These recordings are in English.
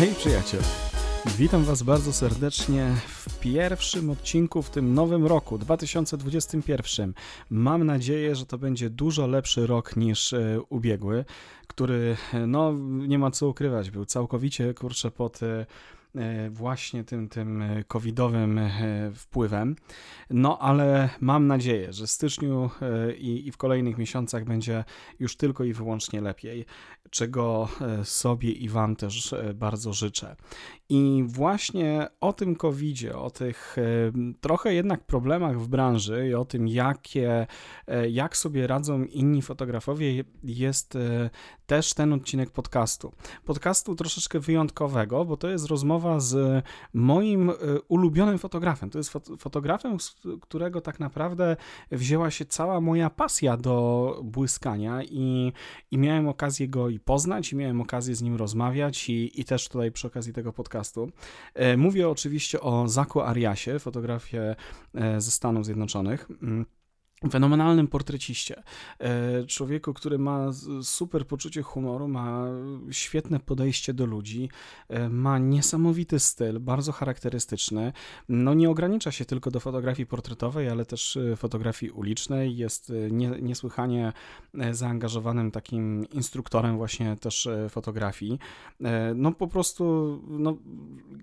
Hej przyjaciele! Witam Was bardzo serdecznie w pierwszym odcinku w tym nowym roku 2021. Mam nadzieję, że to będzie dużo lepszy rok niż e, ubiegły, który, e, no nie ma co ukrywać, był całkowicie kurczę pod E, właśnie tym, tym e, covidowym e, wpływem. No ale mam nadzieję, że w styczniu i, i w kolejnych miesiącach będzie już tylko i wyłącznie lepiej, czego sobie i Wam też bardzo życzę. I właśnie o tym covidzie, o tych trochę jednak problemach w branży i o tym, jakie, jak sobie radzą inni fotografowie, jest też ten odcinek podcastu. Podcastu troszeczkę wyjątkowego, bo to jest rozmowa z moim e, ulubionym fotografem. To jest fotografem, z którego tak naprawdę wzięła się cała moja pasja do błyskania i, i miałem okazję go i poznać, i miałem okazję z nim rozmawiać i, i też tutaj przy okazji tego podcastu. E, mówię oczywiście o Zaku Ariasie, fotografie e, ze Stanów Zjednoczonych. Fenomenalnym portreciście. E, człowieku, który ma super poczucie humoru, ma świetne podejście do ludzi, e, ma niesamowity styl, bardzo charakterystyczny. No nie ogranicza się tylko do fotografii portretowej, ale też e, fotografii ulicznej. Jest niesłychanie zaangażowanym takim instruktorem właśnie też fotografii. No po prostu, no,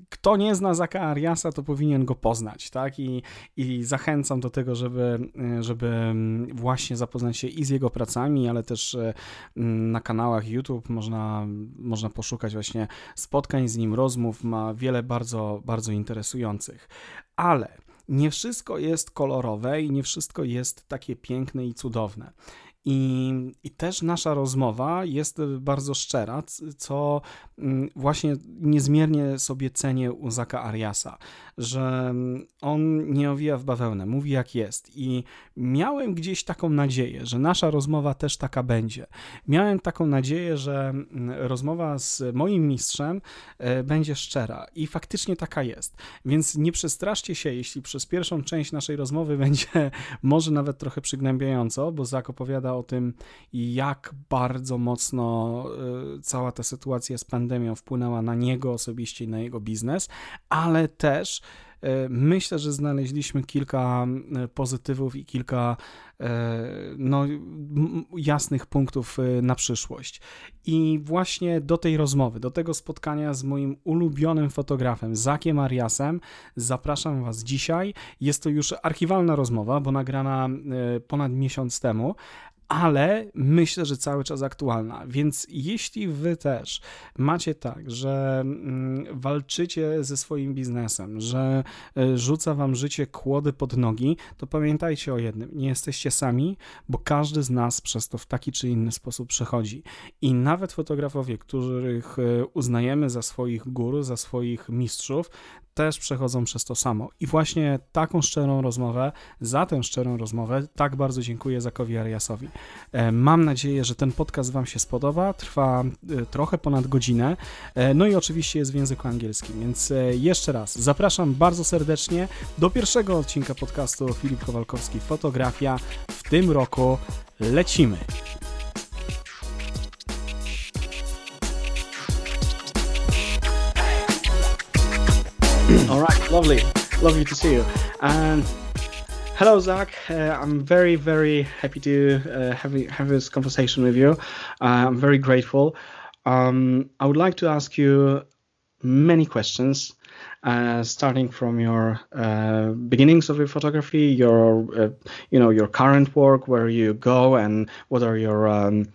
kto nie zna Zaka Ariasa, to powinien go poznać, tak? I, i zachęcam do tego, żeby, żeby żeby właśnie zapoznać się i z jego pracami, ale też e, na kanałach YouTube można, można poszukać właśnie spotkań z nim, rozmów, ma wiele bardzo, bardzo interesujących. Ale nie wszystko jest kolorowe i nie wszystko jest takie piękne i cudowne. I, I też nasza rozmowa jest bardzo szczera, co mm, właśnie niezmiernie sobie cenię u Zaka Ariasa, że mm, on nie owija w bawełnę, mówi jak jest. I miałem gdzieś taką nadzieję, że nasza rozmowa też taka będzie. Miałem taką nadzieję, że mm, rozmowa z moim mistrzem e, będzie szczera i faktycznie taka jest. Więc nie przestraszcie się, jeśli przez pierwszą część naszej rozmowy będzie może nawet trochę przygnębiająco, bo Zak opowiada o tym, jak bardzo mocno y, cała ta sytuacja z pandemią wpłynęła na niego osobiście i na jego biznes, ale też myślę, że znaleźliśmy kilka y, pozytywów i kilka no, jasnych punktów na przyszłość. I właśnie do tej rozmowy, do tego spotkania z moim ulubionym fotografem, Zakiem Ariasem, zapraszam Was dzisiaj. Jest to już archiwalna rozmowa, bo nagrana ponad miesiąc temu, ale myślę, że cały czas aktualna. Więc jeśli wy też macie tak, że mm, walczycie ze swoim biznesem, że e, rzuca wam życie kłody pod nogi, to pamiętajcie o jednym: nie jesteście sami, bo każdy z nas przez to w taki czy inny sposób przechodzi. I nawet fotografowie, których e, uznajemy za swoich guru, za swoich mistrzów, też przechodzą przez to samo. I właśnie taką szczerą rozmowę, za tę szczerą rozmowę, tak bardzo dziękuję Zakowi Ariasowi. E, mam nadzieję, że ten podcast Wam się spodoba. Trwa e, trochę ponad godzinę. E, no i oczywiście jest w języku angielskim, więc jeszcze raz zapraszam bardzo serdecznie do pierwszego odcinka podcastu Filip Kowalkowski Fotografia. W tym roku lecimy. All right, lovely, lovely to see you. And hello, Zack. Uh, I'm very, very happy to uh, have have this conversation with you. Uh, I'm very grateful. Um, I would like to ask you many questions. Uh, starting from your uh, beginnings of your photography, your uh, you know your current work, where you go, and what are your um,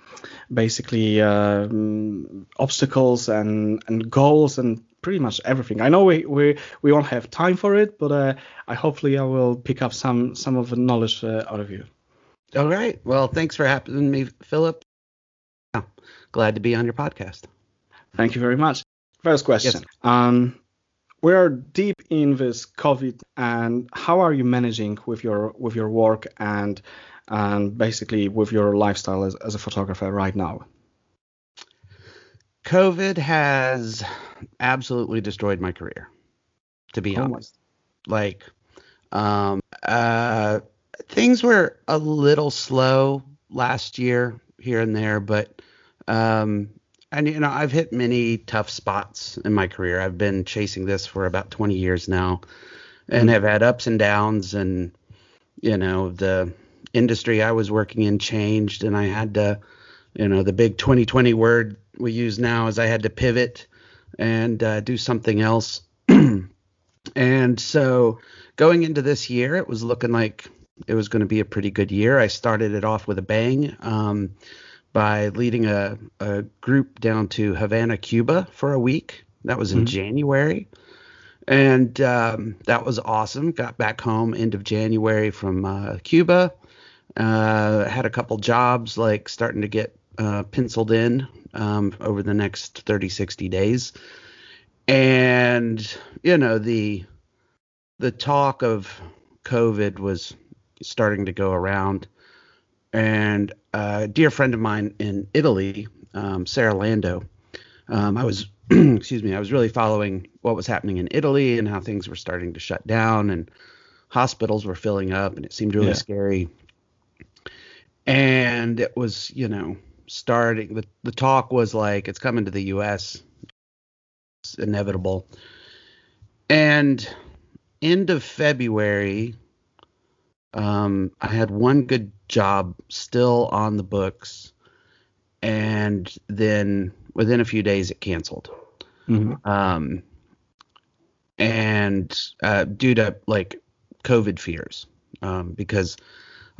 basically um, obstacles and and goals and pretty much everything. I know we we, we won't have time for it, but uh, I hopefully I will pick up some some of the knowledge uh, out of you. All right. Well, thanks for having me, Philip. Oh, glad to be on your podcast. Thank you very much. First question. Yes. Um, we are deep in this COVID, and how are you managing with your with your work and and basically with your lifestyle as, as a photographer right now? COVID has absolutely destroyed my career, to be oh honest. Like, um, uh, things were a little slow last year here and there, but um, and you know, I've hit many tough spots in my career. I've been chasing this for about 20 years now, and have had ups and downs. And you know, the industry I was working in changed, and I had to, you know, the big 2020 word we use now is I had to pivot and uh, do something else. and so, going into this year, it was looking like it was going to be a pretty good year. I started it off with a bang. Um, by leading a, a group down to Havana, Cuba for a week. That was in mm-hmm. January. And um, that was awesome. Got back home end of January from uh, Cuba. Uh, had a couple jobs like starting to get uh, penciled in um, over the next 30, 60 days. And, you know, the the talk of COVID was starting to go around. And a dear friend of mine in Italy, um, Sara Lando, um, I was, excuse me, I was really following what was happening in Italy and how things were starting to shut down and hospitals were filling up and it seemed really yeah. scary. And it was, you know, starting, the, the talk was like, it's coming to the U.S., it's inevitable. And end of February, um, I had one good job still on the books, and then within a few days it canceled. Mm-hmm. Um, and uh, due to like COVID fears, um, because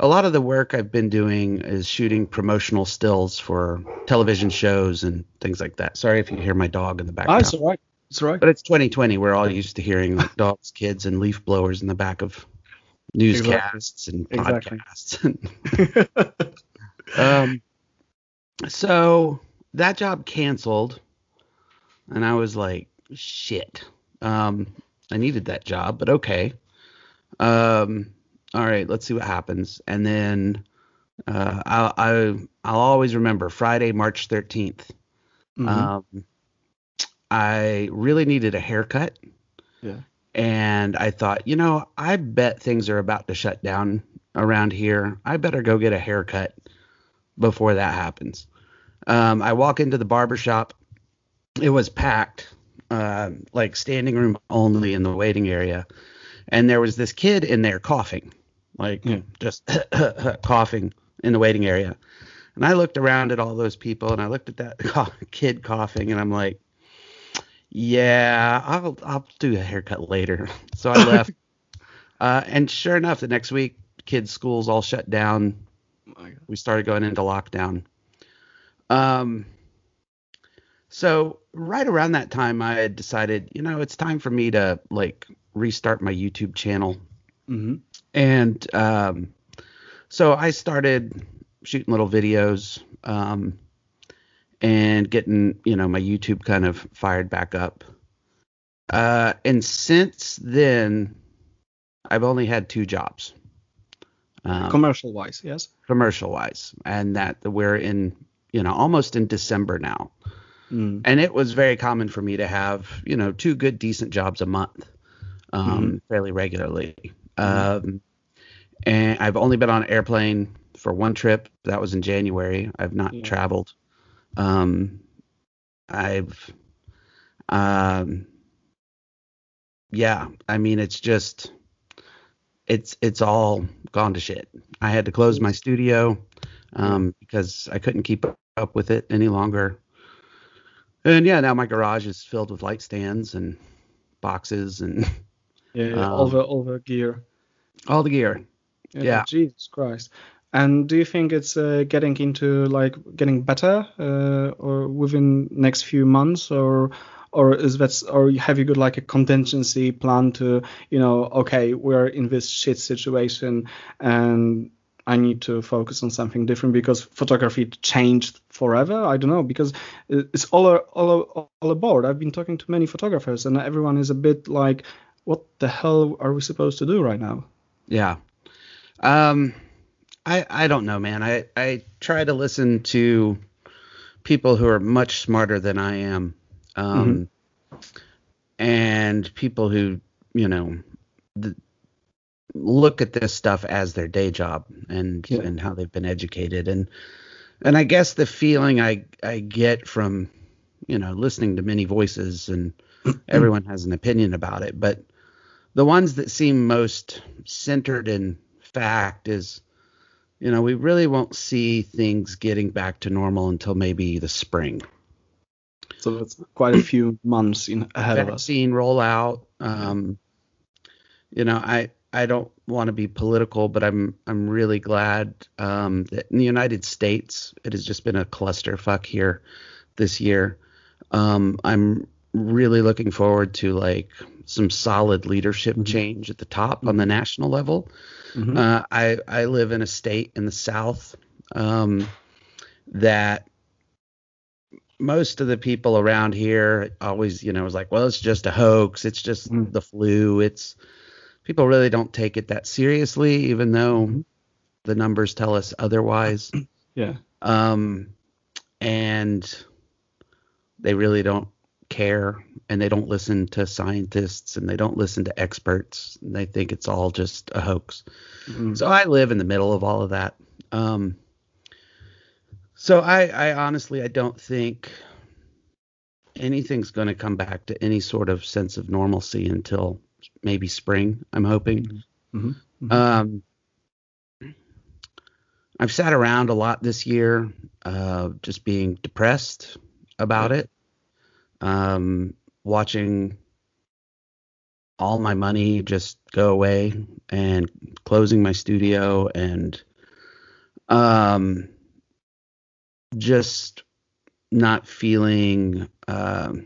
a lot of the work I've been doing is shooting promotional stills for television shows and things like that. Sorry if you hear my dog in the background. That's all right. That's all right. But it's 2020. We're all used to hearing like dogs, kids, and leaf blowers in the back of newscasts exactly. and podcasts. um, so that job canceled, and I was like, shit. Um, I needed that job, but okay. Um, all right, let's see what happens. And then uh, I'll, I, will i will always remember Friday, March 13th. Mm-hmm. Um, I really needed a haircut. Yeah and I thought, you know, I bet things are about to shut down around here. I better go get a haircut before that happens. Um, I walk into the barber shop. It was packed, uh, like standing room only in the waiting area. And there was this kid in there coughing, like yeah. just coughing in the waiting area. And I looked around at all those people and I looked at that kid coughing and I'm like, yeah, I'll I'll do a haircut later. So I left. uh, and sure enough, the next week, kids' schools all shut down. We started going into lockdown. Um, so right around that time, I had decided, you know, it's time for me to like restart my YouTube channel. Mm-hmm. And um, so I started shooting little videos. Um, and getting you know my YouTube kind of fired back up. Uh, and since then, I've only had two jobs. Um, commercial wise, yes. Commercial wise, and that we're in you know almost in December now. Mm. And it was very common for me to have you know two good decent jobs a month, um, mm. fairly regularly. Um, and I've only been on an airplane for one trip. That was in January. I've not yeah. traveled um, I've, um, yeah, I mean, it's just, it's it's all gone to shit. I had to close my studio um, because I couldn't keep up with it any longer. And yeah, now my garage is filled with light stands and boxes and yeah, um, all the all the gear. All the gear. Yeah, yeah. Jesus Christ. And do you think it's uh, getting into like getting better uh, or within next few months or or is that or have you got like a contingency plan to you know okay we're in this shit situation and I need to focus on something different because photography changed forever. I don't know because it's all all all aboard. I've been talking to many photographers and everyone is a bit like, what the hell are we supposed to do right now? Yeah. Um I I don't know, man. I I try to listen to people who are much smarter than I am, um, mm-hmm. and people who you know the, look at this stuff as their day job and yeah. and how they've been educated and and I guess the feeling I I get from you know, listening to many voices and everyone has an opinion about it. But the ones that seem most centered in fact is, you know, we really won't see things getting back to normal until maybe the spring. So it's quite a few months in ahead of us. Vaccine rollout. Um, you know, I I don't want to be political, but I'm I'm really glad um, that in the United States it has just been a clusterfuck here this year. Um, I'm really looking forward to like some solid leadership Mhm. change at the top on the national level. Mhm. Uh, I I live in a state in the South um, that most of the people around here always, you know, was like, well, it's just a hoax. It's just Mm. the flu. It's people really don't take it that seriously, even though Mhm. the numbers tell us otherwise. yeah. Um, and they really don't care and they don't listen to scientists and they don't listen to experts. And they think it's all just a hoax. Mhm. So I live in the middle of all of that. Um, so I, I honestly, I don't think anything's going to come back to any sort of sense of normalcy until maybe spring. I'm hoping. Mhm. Mhm. Um, I've sat around a lot this year, uh, just being depressed about it. Um, watching all my money just go away and closing my studio and um, just not feeling um,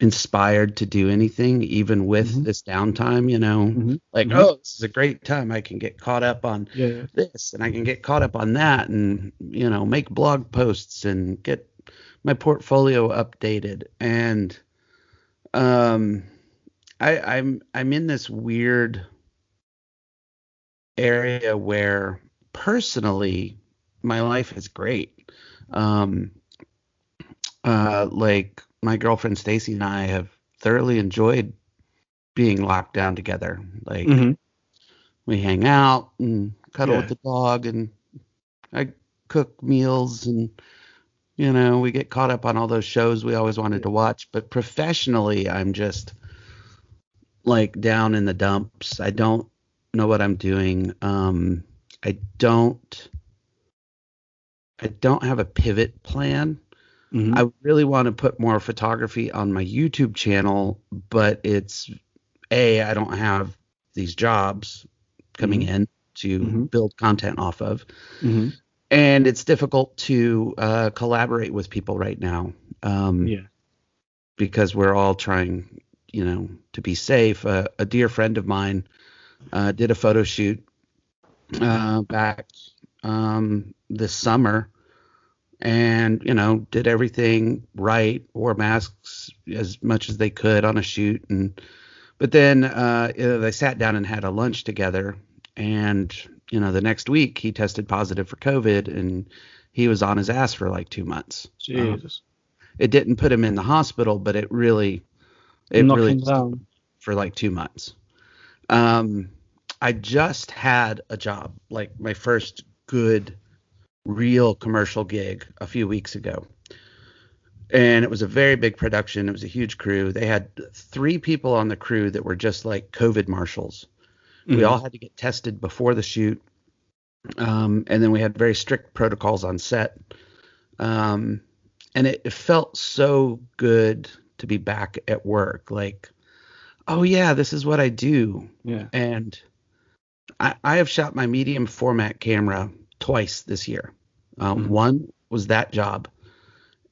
inspired to do anything, even with Mhm. this downtime. You know, Mhm. like Mhm. oh, this is a great time. I can get caught up on yeah. this and I can get caught up on that and you know make blog posts and get my portfolio updated and um I I'm I'm in this weird area where personally my life is great. Um uh like my girlfriend Stacy and I have thoroughly enjoyed being locked down together. Like Mhm. we hang out and cuddle Yeah. with the dog and I cook meals and you know we get caught up on all those shows we always wanted to watch but professionally I'm just like down in the dumps I don't know what I'm doing um I don't I don't have a pivot plan Mhm. I really want to put more photography on my YouTube channel, but it's a I don't have these jobs coming Mhm. in to Mhm. build content off of, Mhm. And it's difficult to uh, collaborate with people right now um, Yeah. because we're all trying, you know, to be safe. Uh, a dear friend of mine uh, did a photo shoot uh, back um, this summer and you know did everything right wore masks as much as they could on a shoot and but then uh they sat down and had a lunch together and you know the next week he tested positive for covid and he was on his ass for like two months Jesus. it didn't put him in the hospital but it really it Knock really down. for like two months. Um, I just had a job, like my first good, real commercial gig a few weeks ago. And it was a very big production. It was a huge crew. They had three people on the crew that were just like COVID marshals. We Mhm. all had to get tested before the shoot. Um, and then we had very strict protocols on set. Um, and it, it felt so good to be back at work. Like, oh, yeah, this is what I do. Yeah. And I, I have shot my medium format camera twice this year. Um, Mhm. One was that job.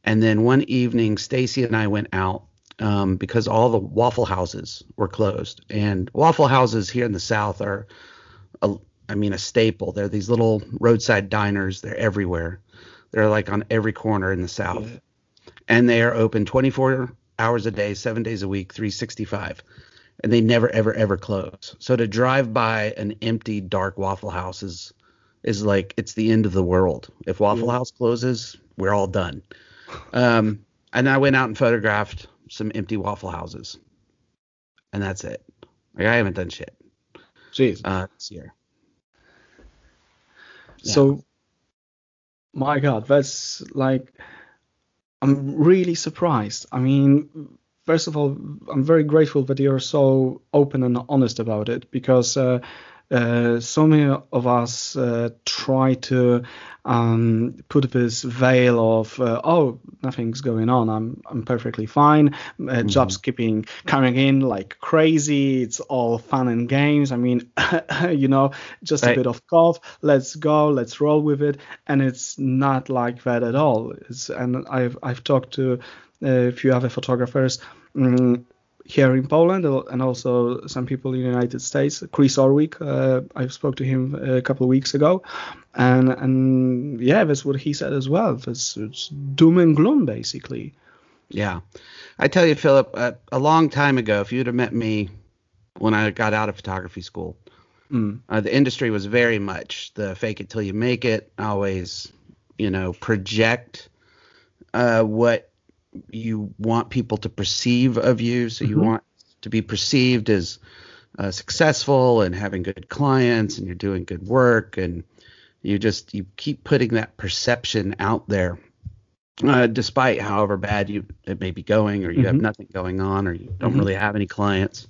And then one evening, Stacy and I went out um, because all the Waffle Houses were closed. And Waffle Houses here in the South are, a, I mean, a staple. They're these little roadside diners. They're everywhere. They're like on every corner in the South. Yeah. And they are open 24 hours a day, seven days a week, 365. And they never, ever, ever close. So to drive by an empty, dark Waffle House is, is like it's the end of the world. If Waffle Yeah. House closes, we're all done. Um, and I went out and photographed some empty Waffle Houses, and that's it. Like I haven't done shit Jesus. uh, this year. Yeah. So, my God, that's like I'm really surprised. I mean, first of all, I'm very grateful that you're so open and honest about it because uh, uh, so many of us uh, try to um, put this veil of uh, oh nothing's going on I'm I'm perfectly fine mm-hmm. jobs keeping coming in like crazy it's all fun and games I mean you know just right. a bit of cough let's go let's roll with it and it's not like that at all it's, and I've I've talked to a few other photographers. Um, here in Poland and also some people in the United States. Chris Orwig, uh, I spoke to him a couple of weeks ago, and and yeah, that's what he said as well. It's, it's doom and gloom basically. Yeah, I tell you, Philip, uh, a long time ago, if you'd have met me when I got out of photography school, mm. uh, the industry was very much the fake it till you make it. Always, you know, project uh, what you want people to perceive of you. So you mm-hmm. want to be perceived as uh, successful and having good clients and you're doing good work and you just you keep putting that perception out there uh, despite however bad you it may be going or you mm-hmm. have nothing going on or you don't mm-hmm. really have any clients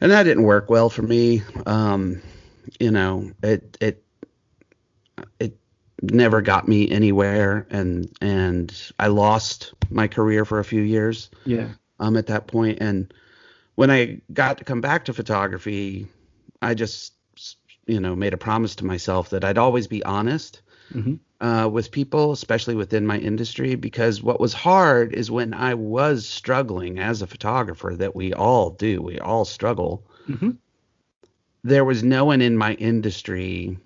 and that didn't work well for me um, you know it it it never got me anywhere and and I lost my career for a few years. Yeah. Um at that point and when I got to come back to photography, I just you know made a promise to myself that I'd always be honest mm-hmm. uh, with people, especially within my industry, because what was hard is when I was struggling as a photographer, that we all do, we all struggle. Mm-hmm. There was no one in my industry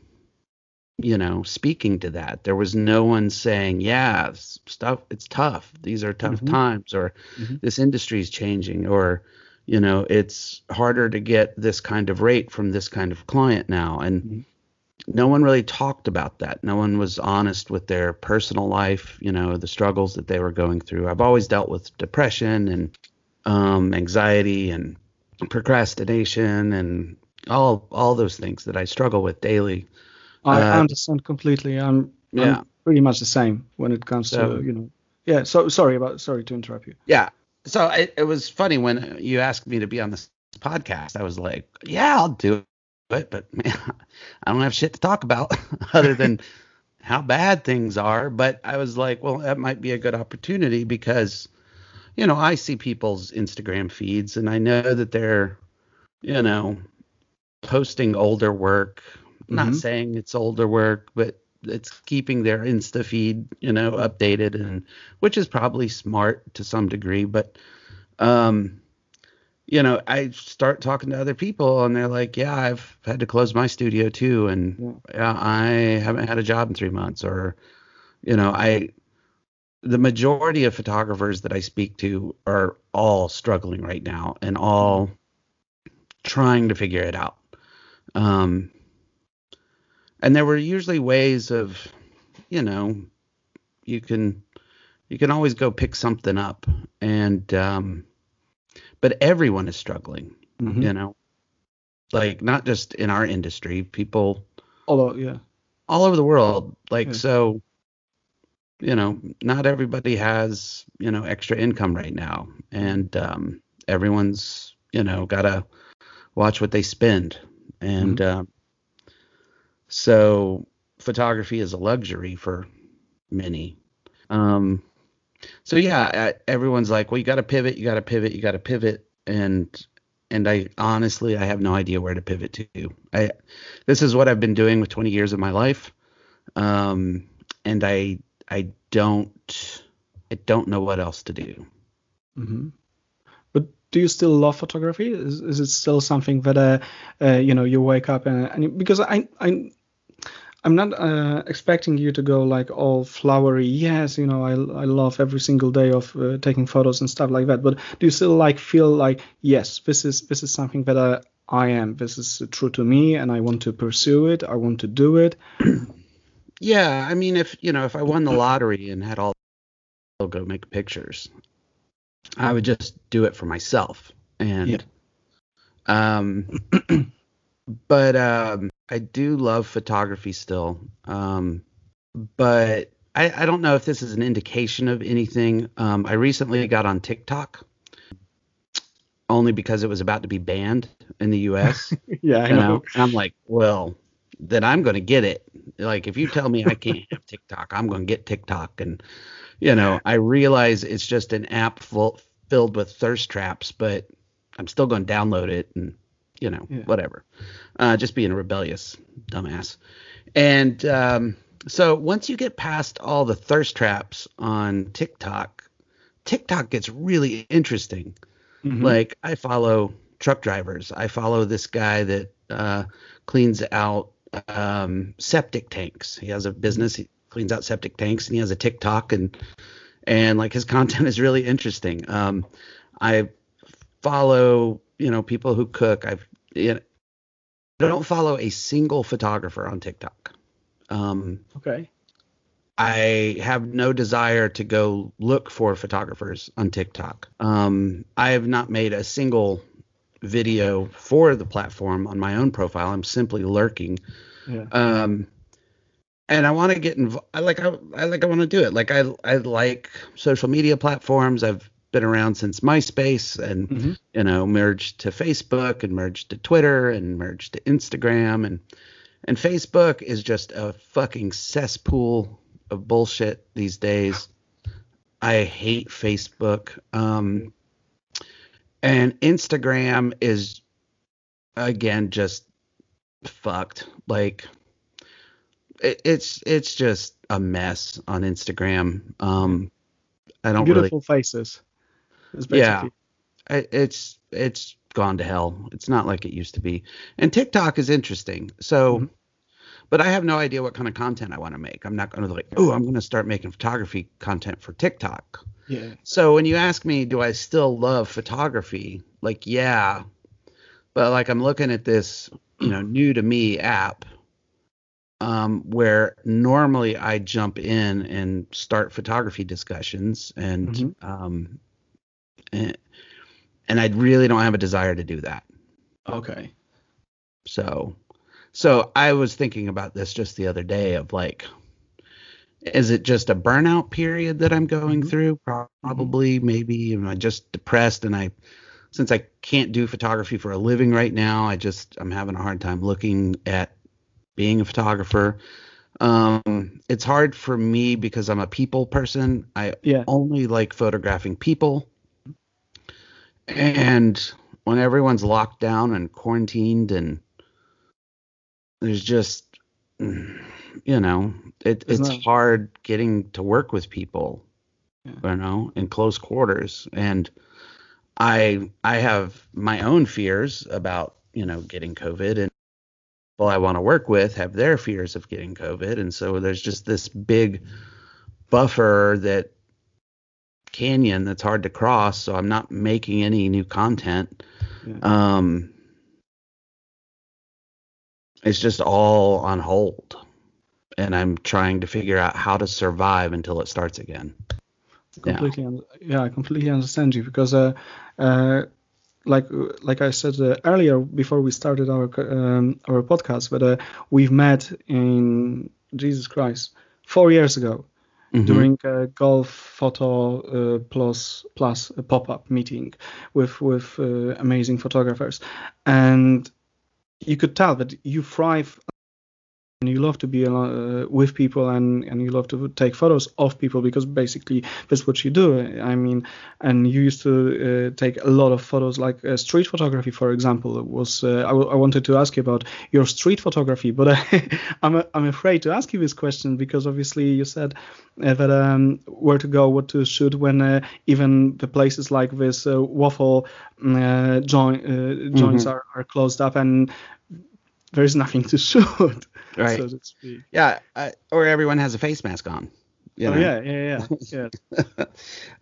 you know, speaking to that. There was no one saying, "Yeah, stuff it's tough. These are tough mm-hmm. times," or mm-hmm. "This industry is changing," or you know, it's harder to get this kind of rate from this kind of client now. And mm-hmm. no one really talked about that. No one was honest with their personal life, you know, the struggles that they were going through. I've always dealt with depression and um, anxiety and procrastination and all all those things that I struggle with daily. I uh, understand completely. I'm, yeah. I'm pretty much the same when it comes so, to you know. Yeah. So sorry about sorry to interrupt you. Yeah. So it, it was funny when you asked me to be on this podcast. I was like, yeah, I'll do it, but man, I don't have shit to talk about other than how bad things are. But I was like, well, that might be a good opportunity because, you know, I see people's Instagram feeds and I know that they're, you know, posting older work, Mm-hmm. Not saying it's older work, but it's keeping their Insta feed, you know, updated and which is probably smart to some degree, but um you know, I start talking to other people and they're like, "Yeah, I've had to close my studio too and yeah. I haven't had a job in 3 months or you know, I the majority of photographers that I speak to are all struggling right now and all trying to figure it out. Um, and there were usually ways of you know you can you can always go pick something up and um but everyone is struggling mm-hmm. you know like not just in our industry people all over yeah all over the world like yeah. so you know not everybody has you know extra income right now and um everyone's you know gotta watch what they spend and mm-hmm. uh, so photography is a luxury for many. Um, so yeah, everyone's like, well, you got to pivot, you got to pivot, you got to pivot, and and I honestly I have no idea where to pivot to. I this is what I've been doing with 20 years of my life, um, and I I don't I don't know what else to do. Mm-hmm. But do you still love photography? Is, is it still something that uh, uh, you know you wake up and, and because I I I'm not uh, expecting you to go like all flowery. Yes, you know, I, I love every single day of uh, taking photos and stuff like that. But do you still like feel like yes, this is this is something that I, I am. This is true to me, and I want to pursue it. I want to do it. yeah, I mean, if you know, if I won the lottery and had all, I'll go make pictures. I would just do it for myself, and yeah. um, but um I do love photography still, um, but I, I don't know if this is an indication of anything. Um, I recently got on TikTok only because it was about to be banned in the U.S. yeah, I know. know. And I'm like, well, then I'm going to get it. Like, if you tell me I can't have TikTok, I'm going to get TikTok. And, you know, I realize it's just an app full, filled with thirst traps, but I'm still going to download it and, you know, Yeah. whatever. Uh, just being a rebellious dumbass. And um, so once you get past all the thirst traps on TikTok, TikTok gets really interesting. Mhm. Like I follow truck drivers. I follow this guy that uh, cleans out um, septic tanks. He has a business. He cleans out septic tanks, and he has a TikTok, and and like his content is really interesting. Um, I follow you know people who cook. I've you know, I don't follow a single photographer on TikTok. Um, okay. I have no desire to go look for photographers on TikTok. Um, I have not made a single video for the platform on my own profile. I'm simply lurking. Yeah. Um, and I want to get involved. I like I, I like I want to do it. Like I I like social media platforms. I've been around since MySpace and Mhm. you know merged to Facebook and merged to Twitter and merged to Instagram and and Facebook is just a fucking cesspool of bullshit these days. I hate Facebook. Um, and Instagram is again just fucked. Like it, it's it's just a mess on Instagram. Um, I don't really Beautiful faces. Yeah. it's it's gone to hell. It's not like it used to be. And TikTok is interesting. So, Mhm. but I have no idea what kind of content I want to make. I'm not going to like, oh, I'm going to start making photography content for TikTok. Yeah. So when you ask me, do I still love photography? Like, yeah, but like I'm looking at this, you know, new to me app, um, where normally I jump in and start photography discussions, and Mhm. um, and, and I really don't have a desire to do that. Okay. So, so I was thinking about this just the other day of like, is it just a burnout period that I'm going Mhm. through? Probably, maybe. Am I just depressed? And I, since I can't do photography for a living right now, I just I'm having a hard time looking at being a photographer. Um, it's hard for me because I'm a people person. I Yeah. only like photographing people. And when everyone's locked down and quarantined and there's just you know, it, it's no- hard getting to work with people, Yeah. you know, in close quarters. And I I have my own fears about, you know, getting COVID and people I want to work with have their fears of getting COVID. And so there's just this big buffer that canyon that's hard to cross. So I'm not making any new content. Yeah. Um, it's just all on hold. And I'm trying to figure out how to survive until it starts again. Yeah. completely un- yeah i completely understand you because uh, uh like like i said uh, earlier before we started our um, our podcast but uh, we've met in jesus christ four years ago Mhm. during a Gulf Photo uh, plus plus a pop-up meeting with with uh, amazing photographers and you could tell that you thrive and you love to be uh, with people and, and you love to take photos of people because basically that's what you do. I mean, and you used to uh, take a lot of photos, like uh, street photography, for example. It was uh, I, w- I wanted to ask you about your street photography, but I, I'm a, I'm afraid to ask you this question because obviously you said uh, that um, where to go, what to shoot when uh, even the places like this uh, waffle uh, joint uh, joints are, are closed up and there's nothing to shoot. Right. So to speak. Yeah. I, or everyone has a face mask on. You Oh yeah, yeah, yeah, yeah.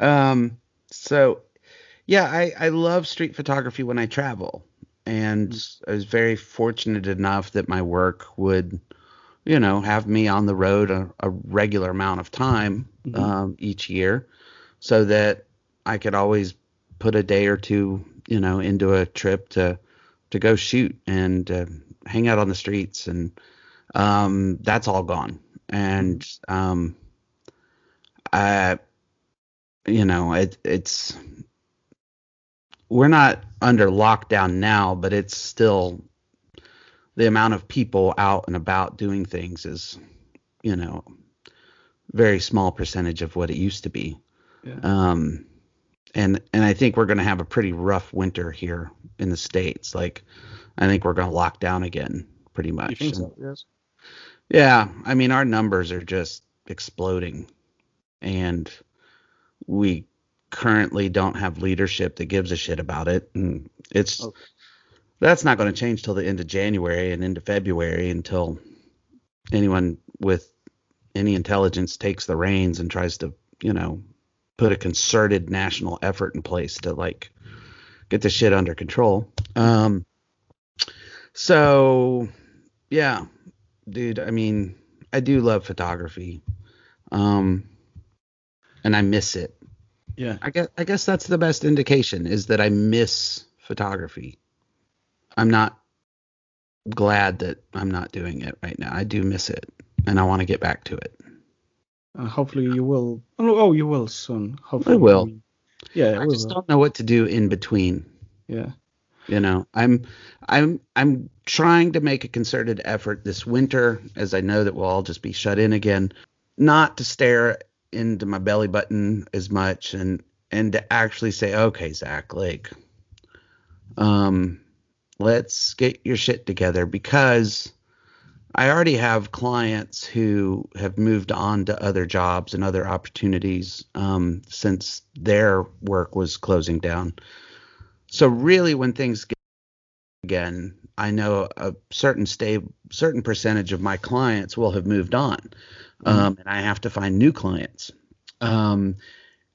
um, so yeah, I, I love street photography when I travel. And I was very fortunate enough that my work would, you know, have me on the road a, a regular amount of time Mhm. um, each year so that I could always put a day or two, you know, into a trip to to go shoot and uh, hang out on the streets and um, that's all gone. And um, uh, you know, it, it's we're not under lockdown now, but it's still the amount of people out and about doing things is, you know, very small percentage of what it used to be. Yeah. Um, and and I think we're going to have a pretty rough winter here in the states. Like, I think we're going to lock down again, pretty much. You think so? Yes. Yeah, I mean our numbers are just exploding, and we currently don't have leadership that gives a shit about it, and it's Oh. that's not going to change till the end of January and into February until anyone with any intelligence takes the reins and tries to, you know, put a concerted national effort in place to like get the shit under control. Um, so yeah, dude, I mean, I do love photography. Um, and I miss it. Yeah. I guess I guess that's the best indication is that I miss photography. I'm not glad that I'm not doing it right now. I do miss it and I want to get back to it. Uh, hopefully you will. Oh, oh, you will soon. Hopefully. I will. Yeah, I we just don't know what to do in between. Yeah. You know, I'm I'm I'm trying to make a concerted effort this winter as I know that we'll all just be shut in again, not to stare into my belly button as much and and to actually say, okay, Zack, like um let's get your shit together because I already have clients who have moved on to other jobs and other opportunities um, since their work was closing down. So really, when things get again, I know a certain sta- certain percentage of my clients will have moved on, um, and I have to find new clients. Um,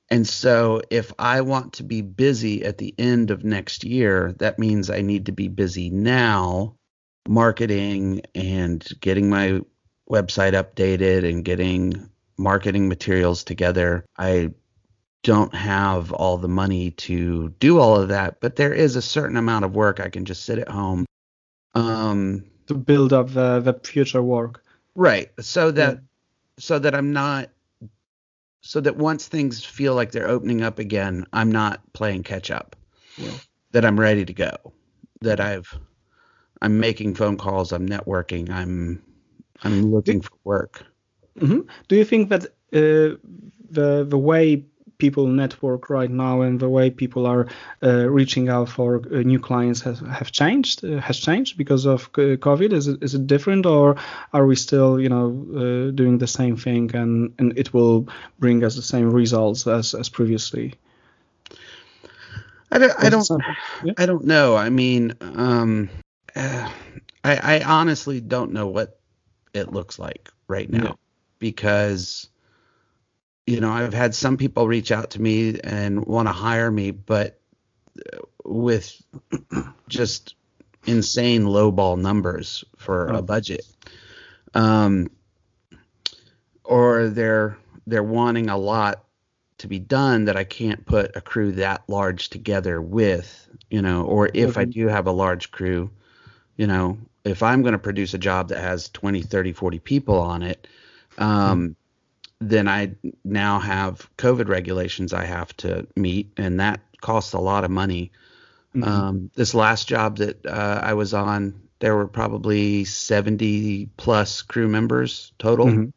and so, if I want to be busy at the end of next year, that means I need to be busy now, marketing and getting my website updated and getting marketing materials together. I don't have all the money to do all of that, but there is a certain amount of work I can just sit at home. Um, To build up the, the future work. right. So that so that I'm not so that once things feel like they're opening up again, I'm not playing catch up. Yeah. That I'm ready to go. That I've I'm making phone calls, I'm networking, I'm I'm looking for work. hmm Do you think that uh, the the way people network right now and the way people are uh, reaching out for uh, new clients has have changed? Uh, has changed because of uh, COVID? Is it is it different, or are we still you know uh, doing the same thing and and it will bring us the same results as as previously? I don't I don't yeah. I don't know. I mean, um, uh, I, I honestly don't know what it looks like right now Yeah. because, you know, I've had some people reach out to me and want to hire me, but with just insane lowball numbers for Oh. a budget. Um, or they're they're wanting a lot to be done that I can't put a crew that large together with, you know, or if I Mhm. do have a large crew, you know, if I'm going to produce a job that has 20, 30, 40 people on it, um, then I now have COVID regulations I have to meet, and that costs a lot of money. Mhm. Um, this last job that uh, I was on, there were probably 70 plus crew members total Mhm.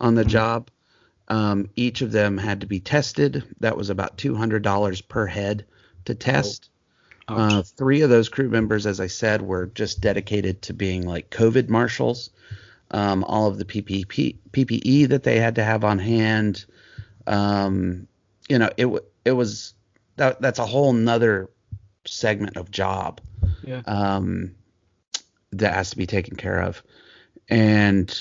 on the Mhm. job. Um, each of them had to be tested. That was about $200 per head to test. Ouch. Uh, three of those crew members, as I said, were just dedicated to being like COVID marshals. Um, all of the PPP, PPE that they had to have on hand. Um, you know, it it was that that's a whole nother segment of job yeah. um, that has to be taken care of. And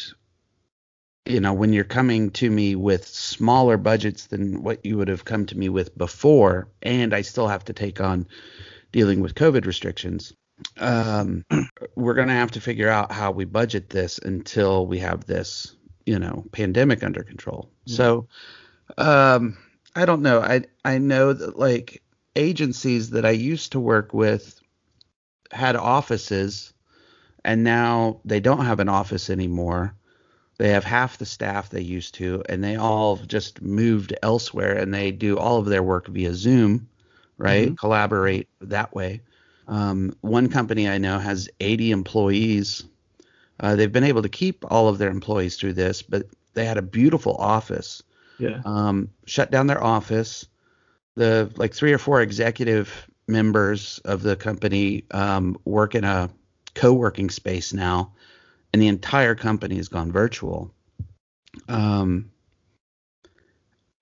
you know, when you're coming to me with smaller budgets than what you would have come to me with before, and I still have to take on dealing with COVID restrictions, um, we're going to have to figure out how we budget this until we have this, you know, pandemic under control. Yeah. So, um, I don't know. I I know that like agencies that I used to work with had offices and now they don't have an office anymore. they have half the staff they used to, and they all just moved elsewhere, and they do all of their work via Zoom, right? Mhm. Collaborate that way. Um, one company I know has 80 employees. Uh, they've been able to keep all of their employees through this, but they had a beautiful office. Yeah. Um, shut down their office. The like three or four executive members of the company um, work in a co-working space now, and the entire company has gone virtual. Um,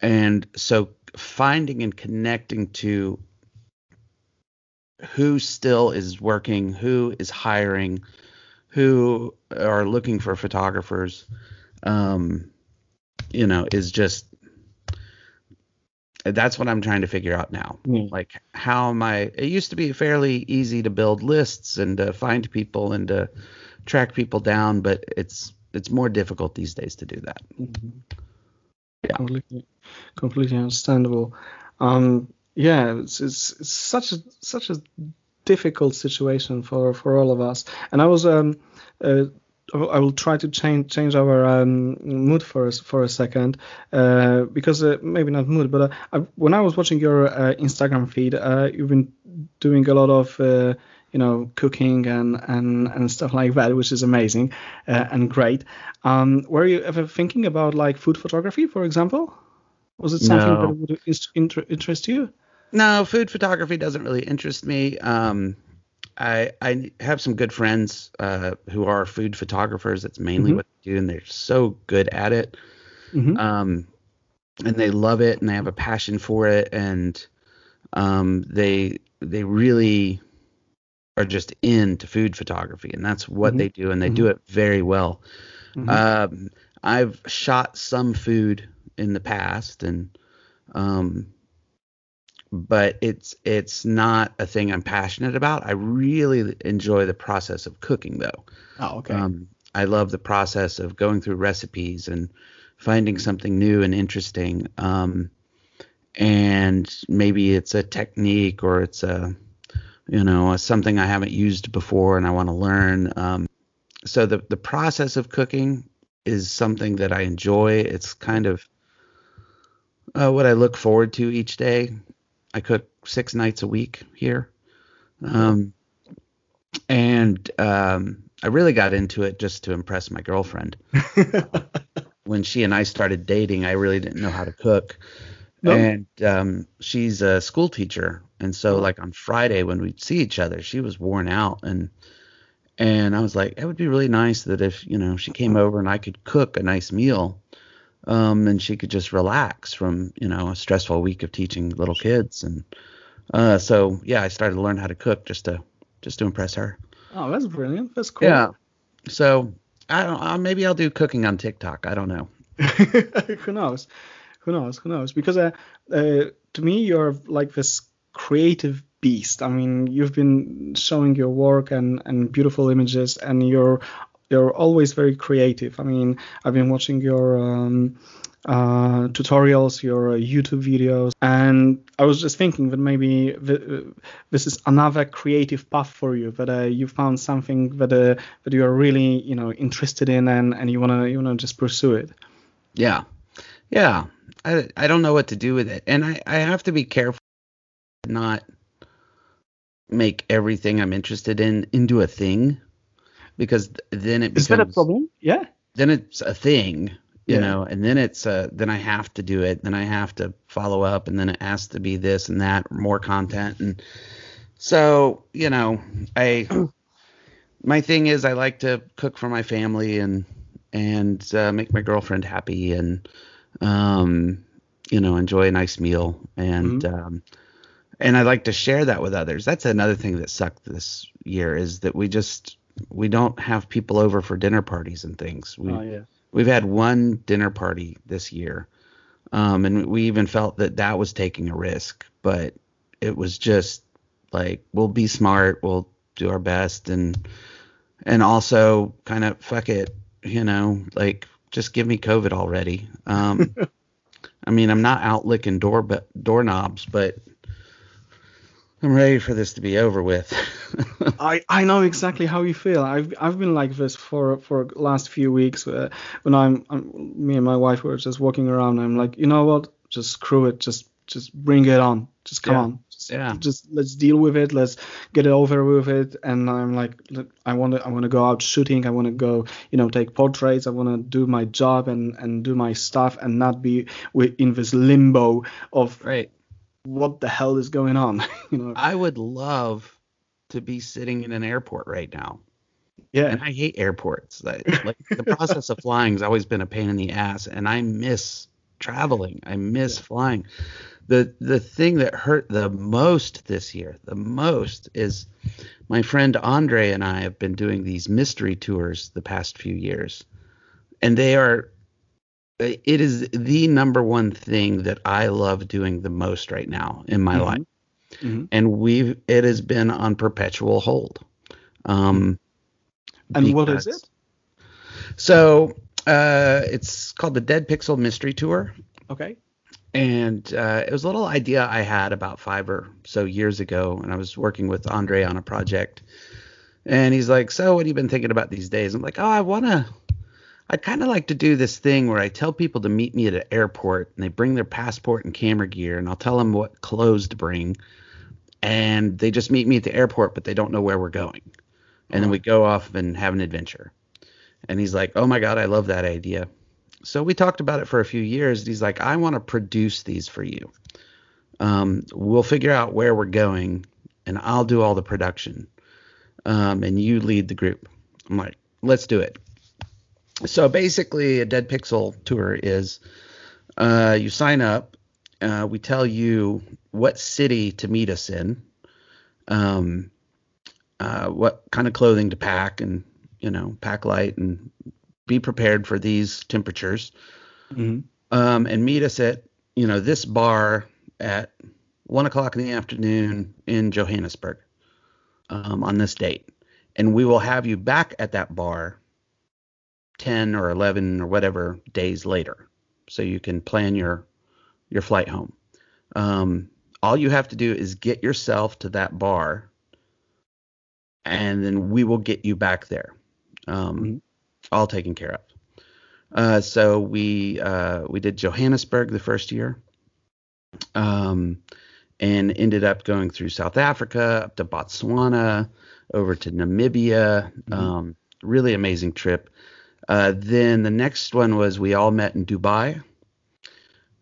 and so finding and connecting to who still is working, who is hiring, who are looking for photographers, um, you know, is just that's what I'm trying to figure out now. Like, how am I? It used to be fairly easy to build lists and to find people and to track people down, but it's it's more difficult these days to do that. Mhm. Yeah. Completely, completely understandable. Um, yeah, it's, it's it's such a such a difficult situation for for all of us. And I was um, uh, I will try to change change our um, mood for us for a second, uh, because uh, maybe not mood, but uh, I, when I was watching your uh, Instagram feed, uh, you've been doing a lot of uh, you know cooking and and and stuff like that, which is amazing uh, and great. Um, were you ever thinking about like food photography, for example? Was it something No. that would inter- interest you? No, food photography doesn't really interest me. Um, I I have some good friends uh, who are food photographers. That's mainly Mhm. what they do, and they're so good at it. hmm um, and they love it and they have a passion for it and um, they they really are just into food photography and that's what Mhm. they do and they do it very well Mhm. um, i've shot some food in the past and um, but it's it's not a thing i'm passionate about i really enjoy the process of cooking though oh, okay. um, I love the process of going through recipes and finding something new and interesting. Um, and maybe it's a technique or it's a, you know, something I haven't used before and I want to learn. Um, so the the process of cooking is something that I enjoy. It's kind of uh, what I look forward to each day. I cook six nights a week here. Um, and um, I really got into it just to impress my girlfriend. When she and I started dating, I really didn't know how to cook. No? And um, she's a school teacher, and so like on Friday when we'd see each other, she was worn out, and and I was like, it would be really nice that if you know she came over and I could cook a nice meal, um, and she could just relax from you know a stressful week of teaching little kids, and uh, so yeah, I started to learn how to cook just to just to impress her. oh, that's brilliant. That's cool. Yeah. So I don't. Uh, maybe I'll do cooking on TikTok. I don't know. who knows? Who knows? Who knows? Because uh, uh, to me, you're like this creative beast. I mean, you've been showing your work and, and beautiful images, and you're you're always very creative. I mean, I've been watching your um, uh, tutorials, your uh, YouTube videos, and I was just thinking that maybe th- uh, this is another creative path for you. That uh, you found something that uh, that you are really, you know, interested in, and, and you wanna you wanna just pursue it. Yeah. Yeah. I I don't know what to do with it, and I I have to be careful not make everything I'm interested in into a thing, because then it becomes Is that a problem? Yeah. then it's a thing you Yeah. know and then it's uh then i have to do it then i have to follow up and then it has to be this and that more content and so you know i my thing is i like to cook for my family and and uh, make my girlfriend happy and um you know enjoy a nice meal and um and i like to share that with others that's another thing that sucked this year is that we just we don't have people over for dinner parties and things we Oh yeah. We've had one dinner party this year, um, and we even felt that that was taking a risk, but it was just like we'll be smart, we'll do our best, and and also kind of fuck it, you know, like just give me COVID already. Um, I mean, I'm not out licking door doorknobs, but I'm ready for this to be over with. I, I know exactly how you feel. I've I've been like this for for last few weeks. Uh, when I'm, I'm me and my wife were just walking around. I'm like, you know what? Just screw it. Just just bring it on. Just come Yeah. on. Just, Yeah. just let's deal with it. Let's get it over with it. And I'm like, look, I want to I want to go out shooting. I want to go, you know, take portraits. I want to do my job and and do my stuff and not be in this limbo of right. What the hell is going on. you know. I would love to be sitting in an airport right now. Yeah. And I hate airports. Like, like the process of flying has always been a pain in the ass, and I miss traveling. I miss flying. The the thing that hurt the most this year, the most, is my friend Andre and I have been doing these mystery tours the past few years, and they are. It is the number one thing that I love doing the most right now in my Mhm. life Mhm. and we've it has been on perpetual hold. Um, And what is it? So uh, it's called the Dead Pixel Mystery Tour, Okay. and uh, it was a little idea I had about five or so years ago, and I was working with Andre on a project, and he's like, "So what have you been thinking about these days?" I'm like, "Oh, I wanna." I'd kind of like to do this thing where I tell people to meet me at an airport and they bring their passport and camera gear and I'll tell them what clothes to bring and they just meet me at the airport but they don't know where we're going. And then we go off and have an adventure. And he's like, "Oh my god, I love that idea." So we talked about it for a few years. And he's like, "I want to produce these for you. Um, we'll figure out where we're going, and I'll do all the production, um, and you lead the group." I'm like, "Let's do it." So basically, a Dead Pixel tour is uh, you sign up. Uh, we tell you what city to meet us in, um, uh, what kind of clothing to pack, and you know, pack light and be prepared for these temperatures. hmm Um, and meet us at you know this bar at one o'clock in the afternoon in Johannesburg um, on this date, and we will have you back at that bar 10 or 11 or whatever days later. So you can plan your your flight home. Um, all you have to do is get yourself to that bar and then we will get you back there um, Mhm. all taken care of. Uh, so we uh, we did johannesburg the first year um, and ended up going through south africa up to botswana over to namibia. Mhm. um, really amazing trip uh, then the next one was we all met in Dubai.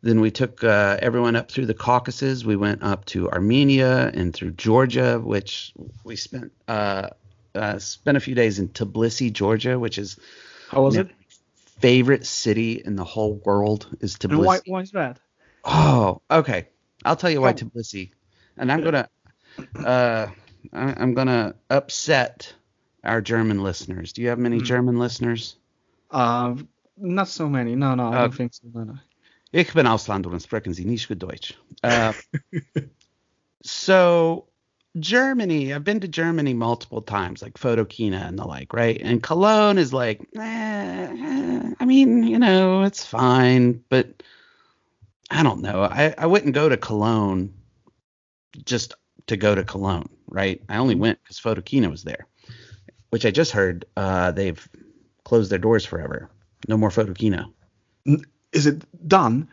Then we took uh, everyone up through the Caucasus. We went up to Armenia and through Georgia, which we spent uh, uh, spent a few days in Tbilisi, Georgia, which is How was it? favorite city in the whole world is And why, why is that? Oh, okay. I'll tell you why. Tbilisi, and I'm gonna uh, I- I'm gonna upset our German listeners. Do you have many Mm. German listeners? Uh, not so many. No, no, I don't think so. No, no. Ich bin Ausländer und sprechen Sie nicht gut Deutsch. Uh, so Germany, I've been to Germany multiple times, like Photokina and the like, right? And Cologne is like, eh, eh, I mean, you know, it's fine, but I don't know. I, I wouldn't go to Cologne just to go to Cologne, right? I only went because Photokina was there, which I just heard uh, they've closed their doors forever. No more Photokina. Is it done?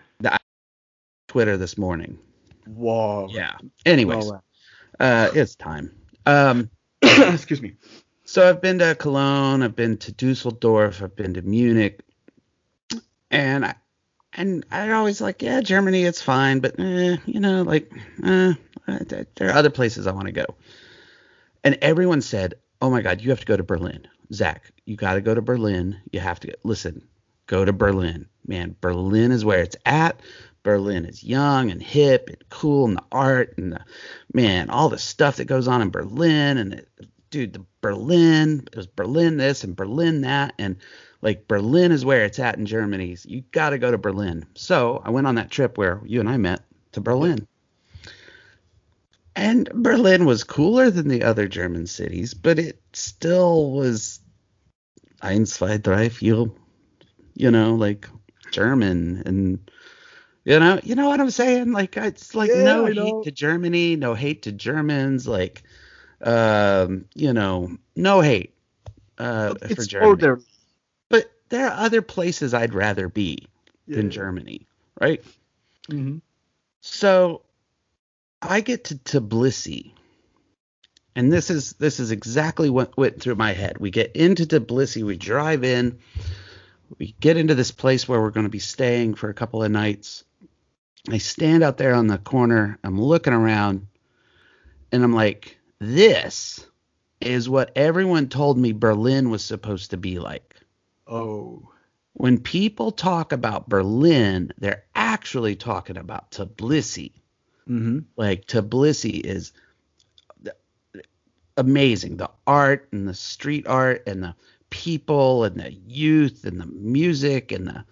Twitter this morning. Whoa. Yeah. Anyways, Well, uh, it's time. Um, excuse me. so I've been to Cologne, I've been to Dusseldorf, I've been to Munich, and I, and I always like, yeah, Germany, it's fine, but eh, you know, like, eh, there are other places I want to go. And everyone said, oh my God, you have to go to Berlin, Zack. You got to go to Berlin. You have to listen. Go to Berlin, man. Berlin is where it's at. Berlin is young and hip and cool, and the art and the man, all the stuff that goes on in Berlin and it, dude, the Berlin, it was Berlin this and Berlin that, and like Berlin is where it's at in Germany. So you got to go to Berlin. So I went on that trip where you and I met to Berlin. And Berlin was cooler than the other German cities, but it still was eins, zwei, drei, vier, you know, like German. And You know, you know what I'm saying? Like it's like Yeah, no hate know. to Germany, no hate to Germans, like um, you know, no hate uh for Germany. order. But there are other places I'd rather be than Germany, right? Mhm. So I get to Tbilisi. And this is this is exactly what went through my head. We get into Tbilisi, we drive in, we get into this place where we're going to be staying for a couple of nights. I stand out there on the corner, I'm looking around, and I'm like, this is what everyone told me Berlin was supposed to be like Oh. when people talk about Berlin, they're actually talking about Tbilisi. Hmm Like Tbilisi is amazing. The art and the street art and the people and the youth and the music and the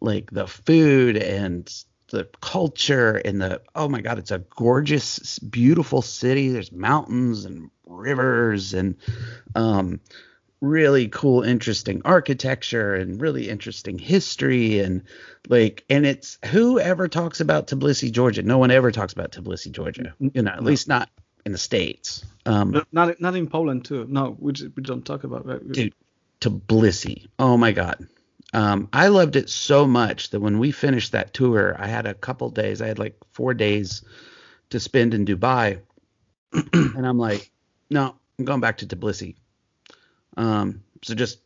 like the food and the culture and the oh my god, it's a gorgeous, beautiful city. There's mountains and rivers and um really cool interesting architecture and really interesting history and like and it's whoever talks about Tbilisi Georgia no one ever talks about Tbilisi Georgia you know at No. least not in the states um Not not in Poland too. No, we just, we don't talk about that. Dude. Tbilisi oh my god um I loved it so much that when we finished that tour I had a couple days I had like 4 days to spend in Dubai and I'm like no I'm going back to Tbilisi um so just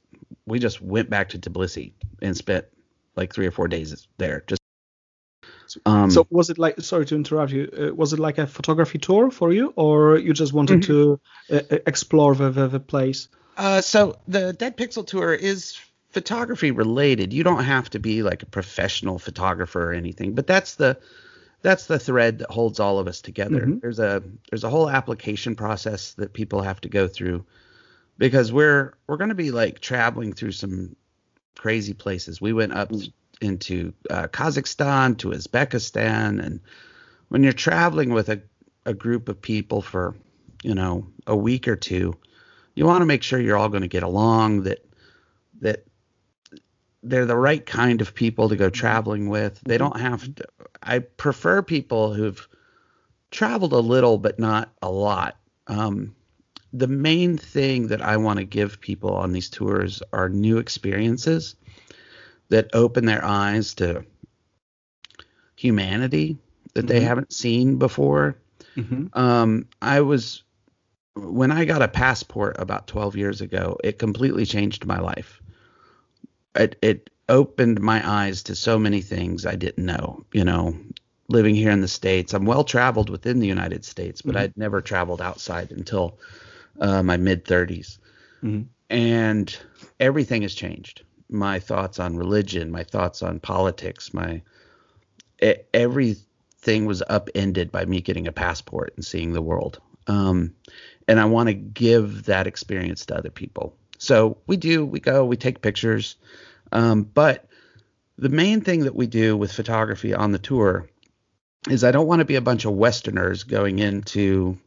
we just went back to Tbilisi and spent like 3 or 4 days there just um So was it like? Sorry to interrupt you. Uh, was it like a photography tour for you, or you just wanted to uh, uh, explore the, the the place? Uh, so the Dead Pixel Tour is photography related. You don't have to be like a professional photographer or anything, but that's the that's the thread that holds all of us together. Mhm. There's a there's a whole application process that people have to go through because we're we're going to be like traveling through some crazy places. We went up into uh, Kazakhstan to Uzbekistan, and when you're traveling with a a group of people for you know a week or two, you want to make sure you're all going to get along. That that they're the right kind of people to go traveling with. They don't have to. I prefer people who've traveled a little but not a lot. Um, the main thing that I want to give people on these tours are new experiences that open their eyes to humanity that they Mhm. haven't seen before. hmm Um, I was when I got a passport about 12 years ago, it completely changed my life. It it opened my eyes to so many things I didn't know. You know, living here in the states, I'm well traveled within the United States, but Mhm. I'd never traveled outside until uh, my mid 30s, Mhm. and everything has changed. My thoughts on religion, my thoughts on politics, my everything was upended by me getting a passport and seeing the world. Um, and I want to give that experience to other people. So we do, we go, we take pictures. Um, but the main thing that we do with photography on the tour is I don't want to be a bunch of Westerners going into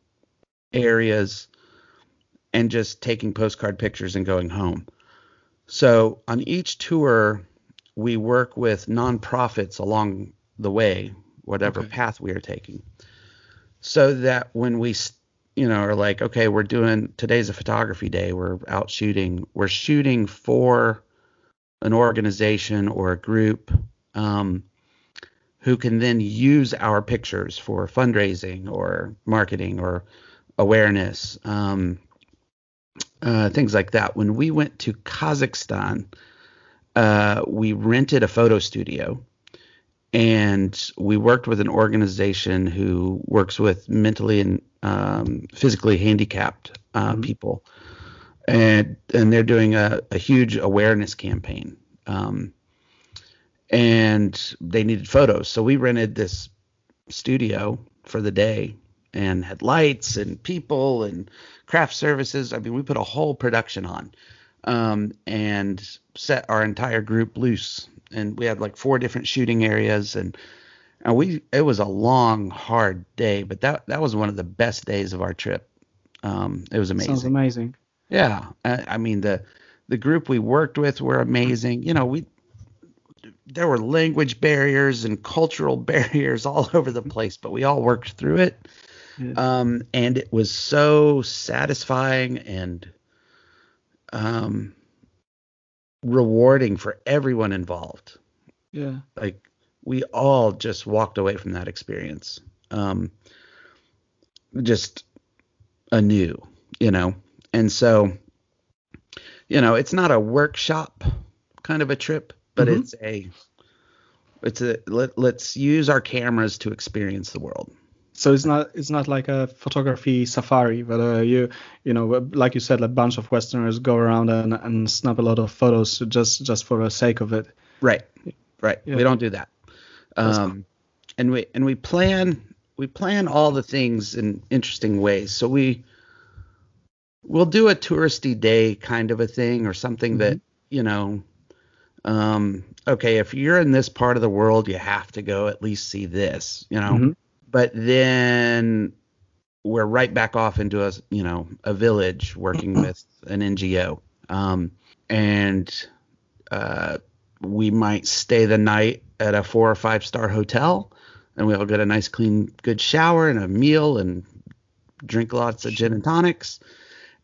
areas and just taking postcard pictures and going home. So on each tour, we work with nonprofits along the way, whatever Okay. path we are taking, so that when we, you know, are like, okay, we're doing today's a photography day, we're out shooting, we're shooting for an organization or a group um, who can then use our pictures for fundraising or marketing or awareness. Um, uh, things like that. When we went to Kazakhstan, uh, we rented a photo studio and we worked with an organization who works with mentally and um, physically handicapped uh, Mhm. people. And, and they're doing a, a huge awareness campaign. Um, and they needed photos. So we rented this studio for the day and had lights and people and craft services. I mean, we put a whole production on um, and set our entire group loose. And we had like four different shooting areas, and and we it was a long, hard day, but that that was one of the best days of our trip. Um, it was amazing. Sounds amazing. Yeah, I, I mean the the group we worked with were amazing. You know, we there were language barriers and cultural barriers all over the place, but we all worked through it. Yeah. Um, and it was so satisfying and um, rewarding for everyone involved. Yeah. Like we all just walked away from that experience. Um, just anew, you know. And so, you know, it's not a workshop kind of a trip, but mm-hmm. it's a it's a let, let's use our cameras to experience the world. So it's not it's not like a photography safari, but uh, you you know like you said, a bunch of Westerners go around and, and snap a lot of photos just just for the sake of it. Right, right. Yeah. We don't do that. Um, and we and we plan we plan all the things in interesting ways. So we we'll do a touristy day kind of a thing or something mm-hmm. that you know um, okay, if you're in this part of the world, you have to go at least see this, you know. Mm-hmm. But then we're right back off into a, you know, a village working with an NGO, um, and uh, we might stay the night at a four or five star hotel, and we all get a nice, clean, good shower and a meal and drink lots of gin and tonics,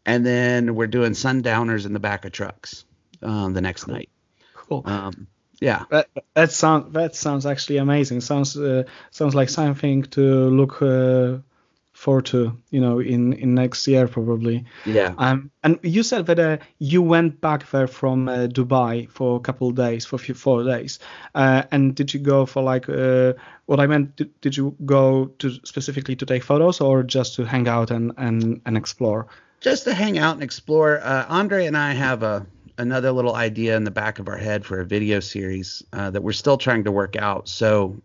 and then we're doing sundowners in the back of trucks um, the next night. Cool. Um, yeah. That that sounds that sounds actually amazing. Sounds uh, sounds like something to look uh, forward to. You know, in in next year probably. Yeah. Um, and you said that uh, you went back there from uh, Dubai for a couple of days, for a few four days. Uh, and did you go for like uh, what I meant? Did, did you go to specifically to take photos or just to hang out and and and explore? Just to hang out and explore. Andre and I have a another little idea in the back of our head for a video series uh, that we're still trying to work out. So,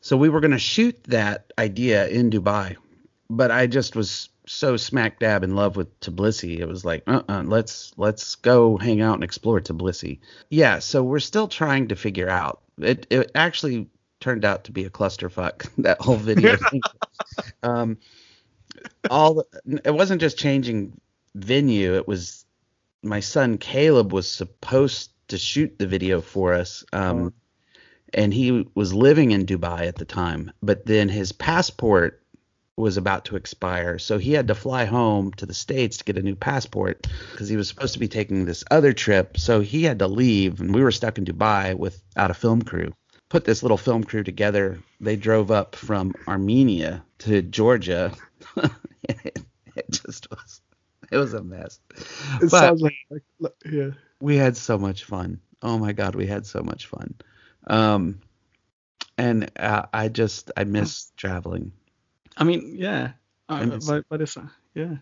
so we were going to shoot that idea in Dubai, but I just was so smack dab in love with Tbilisi. It was like, uh-uh, let's let's go hang out and explore Tbilisi. Yeah, so we're still trying to figure out. It it actually turned out to be a clusterfuck that whole video. um, all the, it wasn't just changing venue; it was my son Caleb was supposed to shoot the video for us. Um, oh. And he was living in Dubai at the time, but then his passport was about to expire. So he had to fly home to the States to get a new passport because he was supposed to be taking this other trip. So he had to leave, and we were stuck in Dubai without a film crew. Put this little film crew together. They drove up from Armenia to Georgia. it, it just was it was a mess. It but sounds like, yeah. We had so much fun. Oh my god, we had so much fun. Um, and uh, I just I miss traveling. I mean, yeah, I, I but, but it's uh, yeah.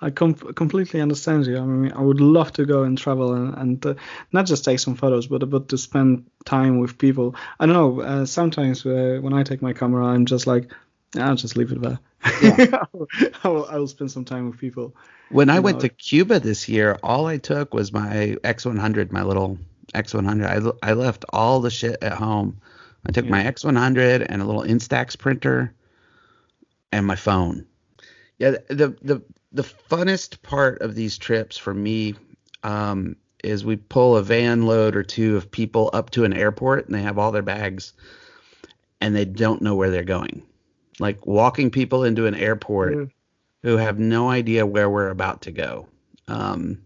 I com- completely understand you. I mean, I would love to go and travel and, and uh, not just take some photos, but but to spend time with people. I don't know. Uh, sometimes uh, when I take my camera, I'm just like, I'll just leave it there. Yeah. I, will, I will spend some time with people. When I went to Cuba this year, all I took was my X100, my little X100. I, I left all the shit at home. I took yeah. my X100 and a little Instax printer and my phone. Yeah, the the the funnest part of these trips for me um, is we pull a van load or two of people up to an airport and they have all their bags and they don't know where they're going. Like walking people into an airport mm who have no idea where we're about to go. Um,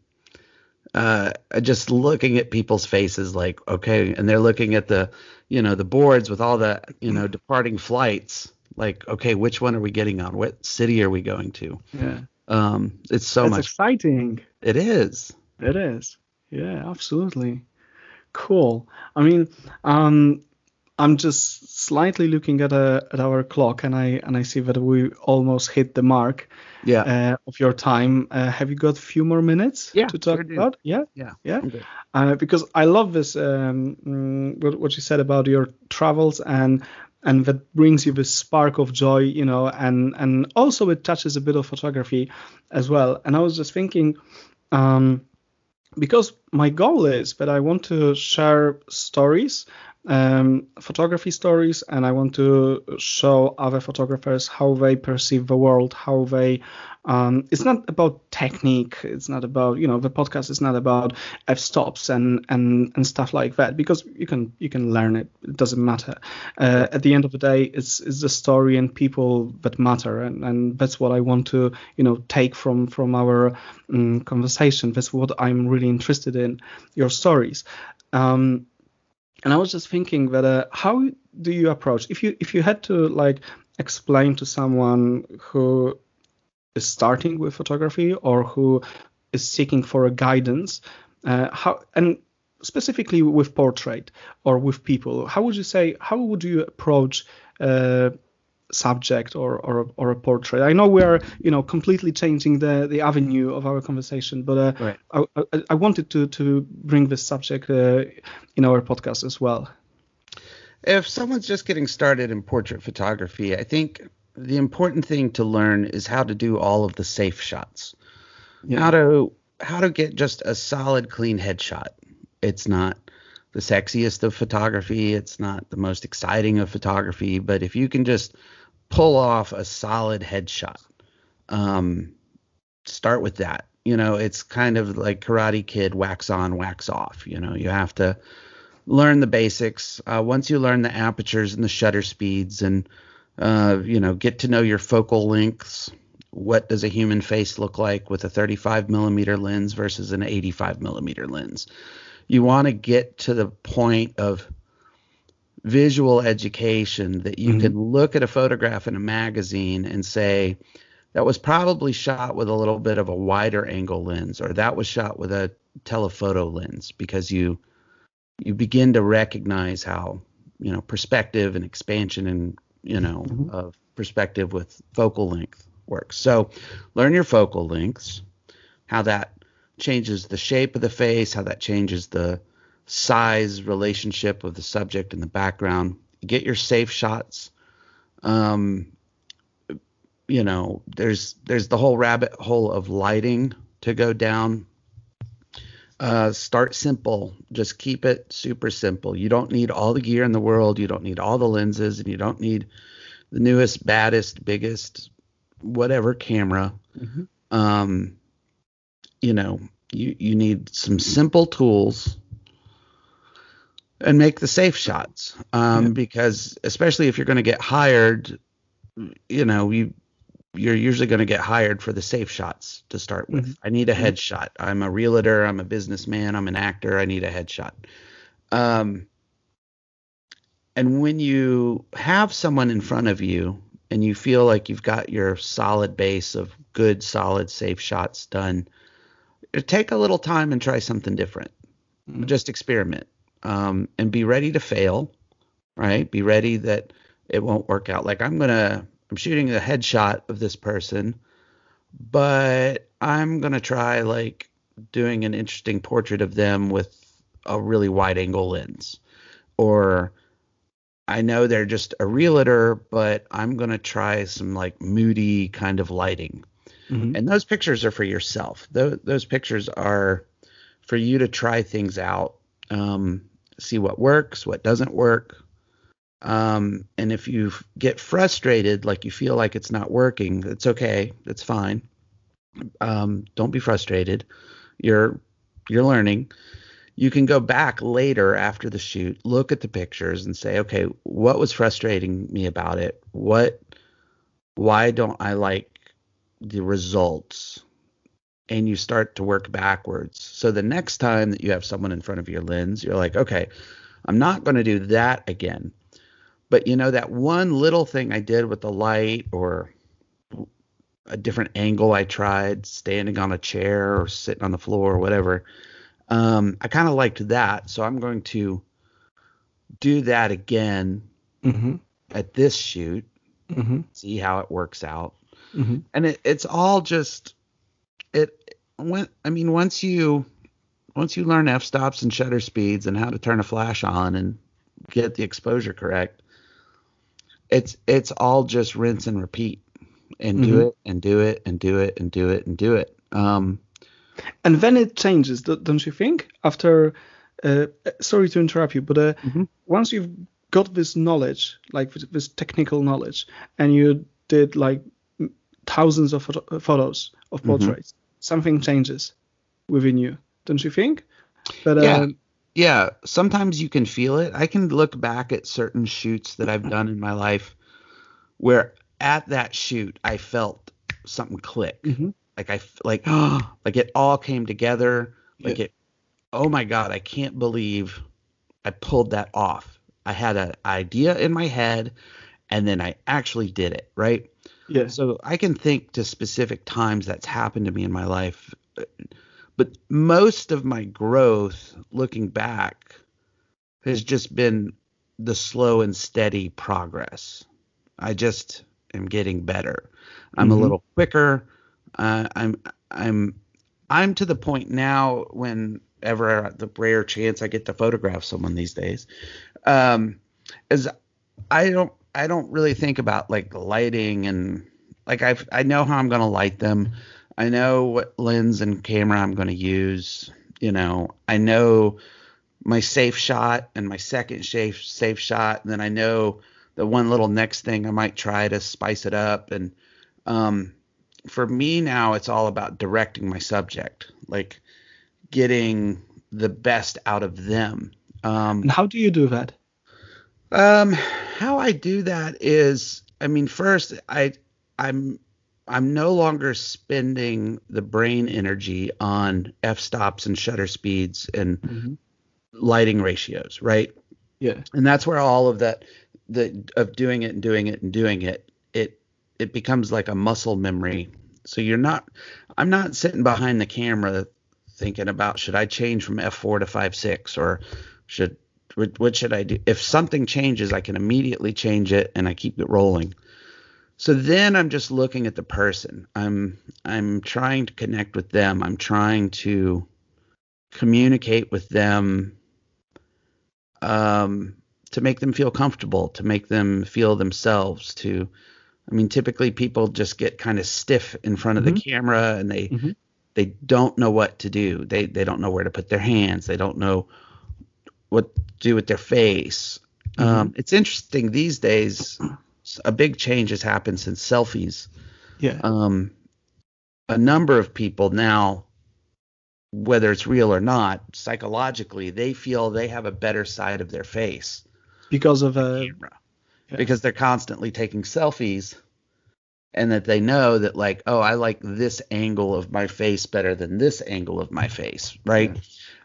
uh, just looking at people's faces, like okay, and they're looking at the, you know, the boards with all the, you know, departing flights. Like, okay, which one are we getting on? What city are we going to? Yeah. Um, it's so That's much exciting. It is. It is. Yeah, absolutely. Cool. I mean, um, I'm just slightly looking at, a, uh, at our clock, and I and I see that we almost hit the mark. Yeah. Uh, of your time. Uh, have you got a few more minutes yeah, to talk sure about? Yeah. Yeah. Yeah. Uh, because I love this um, mm, what you said about your travels and and that brings you this spark of joy, you know, and and also it touches a bit of photography as well. And I was just thinking. Um, because my goal is that I want to share stories um, photography stories, and I want to show other photographers how they perceive the world, how they. Um, it's not about technique. It's not about you know the podcast is not about f stops and and and stuff like that because you can you can learn it. It doesn't matter. Uh, at the end of the day, it's it's the story and people that matter, and and that's what I want to you know take from from our um, conversation. That's what I'm really interested in your stories. Um, and I was just thinking that uh, how do you approach if you if you had to like explain to someone who is starting with photography or who is seeking for a guidance, uh, how and specifically with portrait or with people, how would you say how would you approach uh, subject or, or or a portrait. I know we are you know completely changing the the avenue of our conversation, but uh, right. I, I, I, wanted to to bring this subject uh, in our podcast as well. If someone's just getting started in portrait photography, I think the important thing to learn is how to do all of the safe shots. Yeah. How to how to get just a solid clean headshot. It's not the sexiest of photography, it's not the most exciting of photography, but if you can just pull off a solid headshot. Um, start with that. You know, it's kind of like Karate Kid, wax on, wax off. You know, you have to learn the basics. Uh, once you learn the apertures and the shutter speeds, and uh, you know, get to know your focal lengths. What does a human face look like with a 35 millimeter lens versus an 85 millimeter lens? You want to get to the point of visual education that you mm-hmm. can look at a photograph in a magazine and say that was probably shot with a little bit of a wider angle lens or that was shot with a telephoto lens because you you begin to recognize how you know perspective and expansion and you know mm-hmm. of perspective with focal length works so learn your focal lengths how that changes the shape of the face how that changes the size relationship of the subject and the background. Get your safe shots. Um, you know, there's there's the whole rabbit hole of lighting to go down. Uh, start simple. Just keep it super simple. You don't need all the gear in the world. You don't need all the lenses, and you don't need the newest, baddest, biggest, whatever camera. Mm-hmm. Um, you know, you you need some simple tools and make the safe shots um, yeah. because especially if you're going to get hired you know you you're usually going to get hired for the safe shots to start with mm-hmm. i need a mm-hmm. headshot i'm a realtor i'm a businessman i'm an actor i need a headshot um, and when you have someone in front of you and you feel like you've got your solid base of good solid safe shots done take a little time and try something different mm-hmm. just experiment um, and be ready to fail, right? Be ready that it won't work out. Like I'm gonna, I'm shooting a headshot of this person, but I'm gonna try like doing an interesting portrait of them with a really wide angle lens, or I know they're just a realtor, but I'm gonna try some like moody kind of lighting. Mm-hmm. And those pictures are for yourself. Those, those pictures are for you to try things out. Um, see what works, what doesn't work. Um, and if you get frustrated, like you feel like it's not working, it's okay. It's fine. Um, don't be frustrated. You're you're learning. You can go back later after the shoot, look at the pictures, and say, okay, what was frustrating me about it? What? Why don't I like the results? And you start to work backwards. So the next time that you have someone in front of your lens, you're like, okay, I'm not going to do that again. But you know, that one little thing I did with the light or a different angle I tried, standing on a chair or sitting on the floor or whatever, um, I kind of liked that. So I'm going to do that again mm-hmm. at this shoot, mm-hmm. see how it works out. Mm-hmm. And it, it's all just it when I mean once you once you learn f stops and shutter speeds and how to turn a flash on and get the exposure correct, it's it's all just rinse and repeat and mm-hmm. do it and do it and do it and do it and do it. Um, and then it changes, don't you think? After uh, sorry to interrupt you, but uh, Mhm. once you've got this knowledge, like this, technical knowledge, and you did like thousands of photo- photos of Mhm. portraits, something changes within you, don't you think? But uh, Yeah. yeah, sometimes you can feel it. I can look back at certain shoots that I've done in my life where at that shoot I felt something click. mhm, Like I like like it all came together. Like Yeah. it oh my god, I can't believe I pulled that off. I had an idea in my head and then I actually did it, right? Yeah, So I can think to specific times that's happened to me in my life. But most of my growth looking back has just been the slow and steady progress. I just am getting better. I'm Mhm. a little quicker. Uh, I'm I'm I'm to the point now whenever the rare chance I get to photograph someone these days, um, is I don't I don't really think about like lighting and like I I know how I'm gonna light them. I know what lens and camera I'm gonna use. You know, I know my safe shot and my second safe safe shot, and then I know the one little next thing I might try to spice it up. And um, for me now, it's all about directing my subject, like getting the best out of them. Um, and how do you do that? Um, how I do that is, I mean, first, I, I'm, I'm no longer spending the brain energy on f-stops and shutter speeds and Mhm. lighting ratios, right? Yeah, And that's where all of that, the of doing it and doing it and doing it, it, it becomes like a muscle memory. So you're not, I'm not sitting behind the camera thinking about should I change from f4 to 5.6 or should what, what should I do? If something changes, I can immediately change it and I keep it rolling. So then I'm just looking at the person. I'm I'm trying to connect with them. I'm trying to communicate with them um, to make them feel comfortable, to make them feel themselves. To, I mean, typically people just get kind of stiff in front of the camera and they Mhm. they don't know what to do. They they don't know where to put their hands. They don't know what to do with their face. Um, it's interesting these days. A big change has happened since selfies. yeah, Um, a number of people now, whether it's real or not, psychologically they feel they have a better side of their face because of a camera Yeah. because they're constantly taking selfies and that they know that like oh i like this angle of my face better than this angle of my face right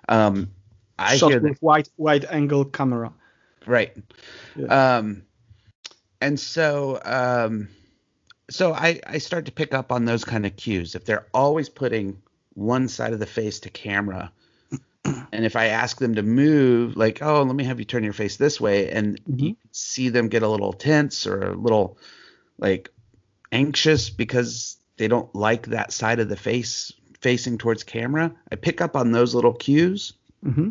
um i shot with wide wide angle camera. right Yeah. um and so um so i i start to pick up on those kind of cues if they're always putting one side of the face to camera and if i ask them to move like oh let me have you turn your face this way and you Mhm. see them get a little tense or a little like anxious because they don't like that side of the face facing towards camera i pick up on those little cues hmm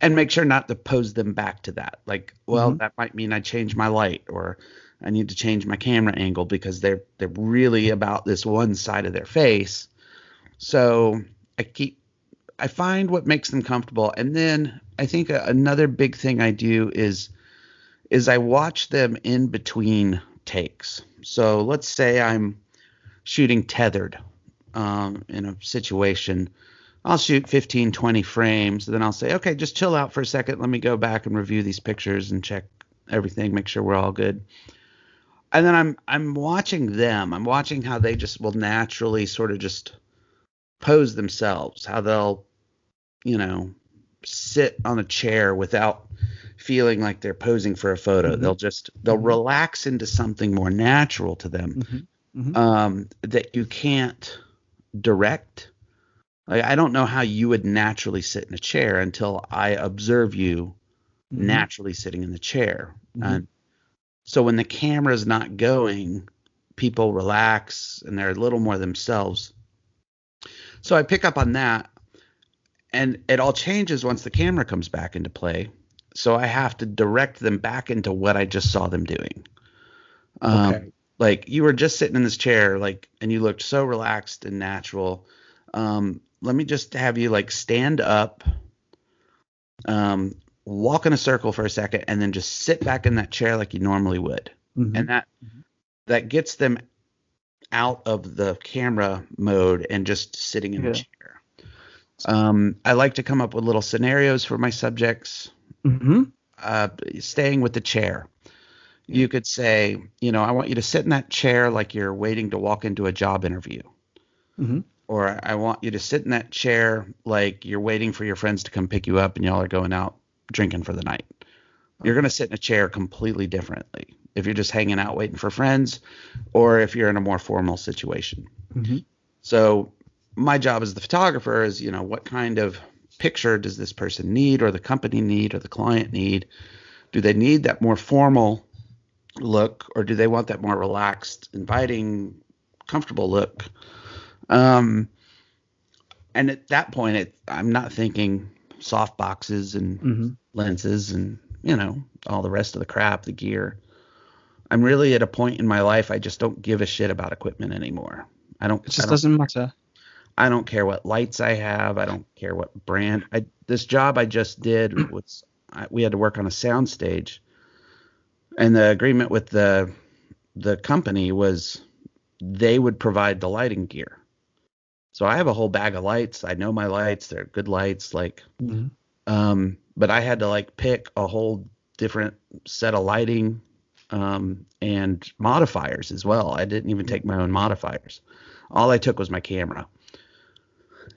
and make sure not to pose them back to that. Like, well, Mhm. that might mean I change my light or I need to change my camera angle because they're they're really about this one side of their face. So I keep I find what makes them comfortable, and then I think another big thing I do is is I watch them in between takes. So let's say I'm shooting tethered um, in a situation. I'll shoot 15, 20 frames. Then I'll say, okay, just chill out for a second. Let me go back and review these pictures and check everything, make sure we're all good. And then I'm I'm watching them. I'm watching how they just will naturally sort of just pose themselves, how they'll, you know, sit on a chair without feeling like they're posing for a photo. Mhm. They'll just they'll Mhm. relax into something more natural to them hmm hmm um, that you can't direct. Like, I don't know how you would naturally sit in a chair until I observe you Mm-hmm. naturally sitting in the chair. Mhm. And so when the camera's not going, people relax and they're a little more themselves. So I pick up on that, and it all changes once the camera comes back into play. So I have to direct them back into what I just saw them doing. Um, Okay. like you were just sitting in this chair, like, and you looked so relaxed and natural. Um, let me just have you like stand up um, walk in a circle for a second, and then just sit back in that chair like you normally would, Mhm. and that that gets them out of the camera mode and just sitting in Yeah. the chair. Um, I like to come up with little scenarios for my subjects. Mhm. Uh, staying with the chair, you could say, you know, I want you to sit in that chair like you're waiting to walk into a job interview. Mhm. Or I want you to sit in that chair like you're waiting for your friends to come pick you up and y'all are going out drinking for the night. You're going to sit in a chair completely differently if you're just hanging out waiting for friends or if you're in a more formal situation. Mhm. So my job as the photographer is, you know, what kind of picture does this person need or the company need or the client need? Do they need that more formal look or do they want that more relaxed, inviting, comfortable look? Um, and at that point, it, I'm not thinking soft boxes and Mhm. lenses and you know all the rest of the crap, the gear. I'm really at a point in my life I just don't give a shit about equipment anymore. I don't. It just don't, doesn't matter. I don't care what lights I have. I don't care what brand. I this job I just did was I, we had to work on a sound stage, and the agreement with the the company was they would provide the lighting gear. So I have a whole bag of lights. I know my lights. They're good lights. Like Mhm. um, but I had to like pick a whole different set of lighting um, and modifiers as well. I didn't even take my own modifiers. All I took was my camera.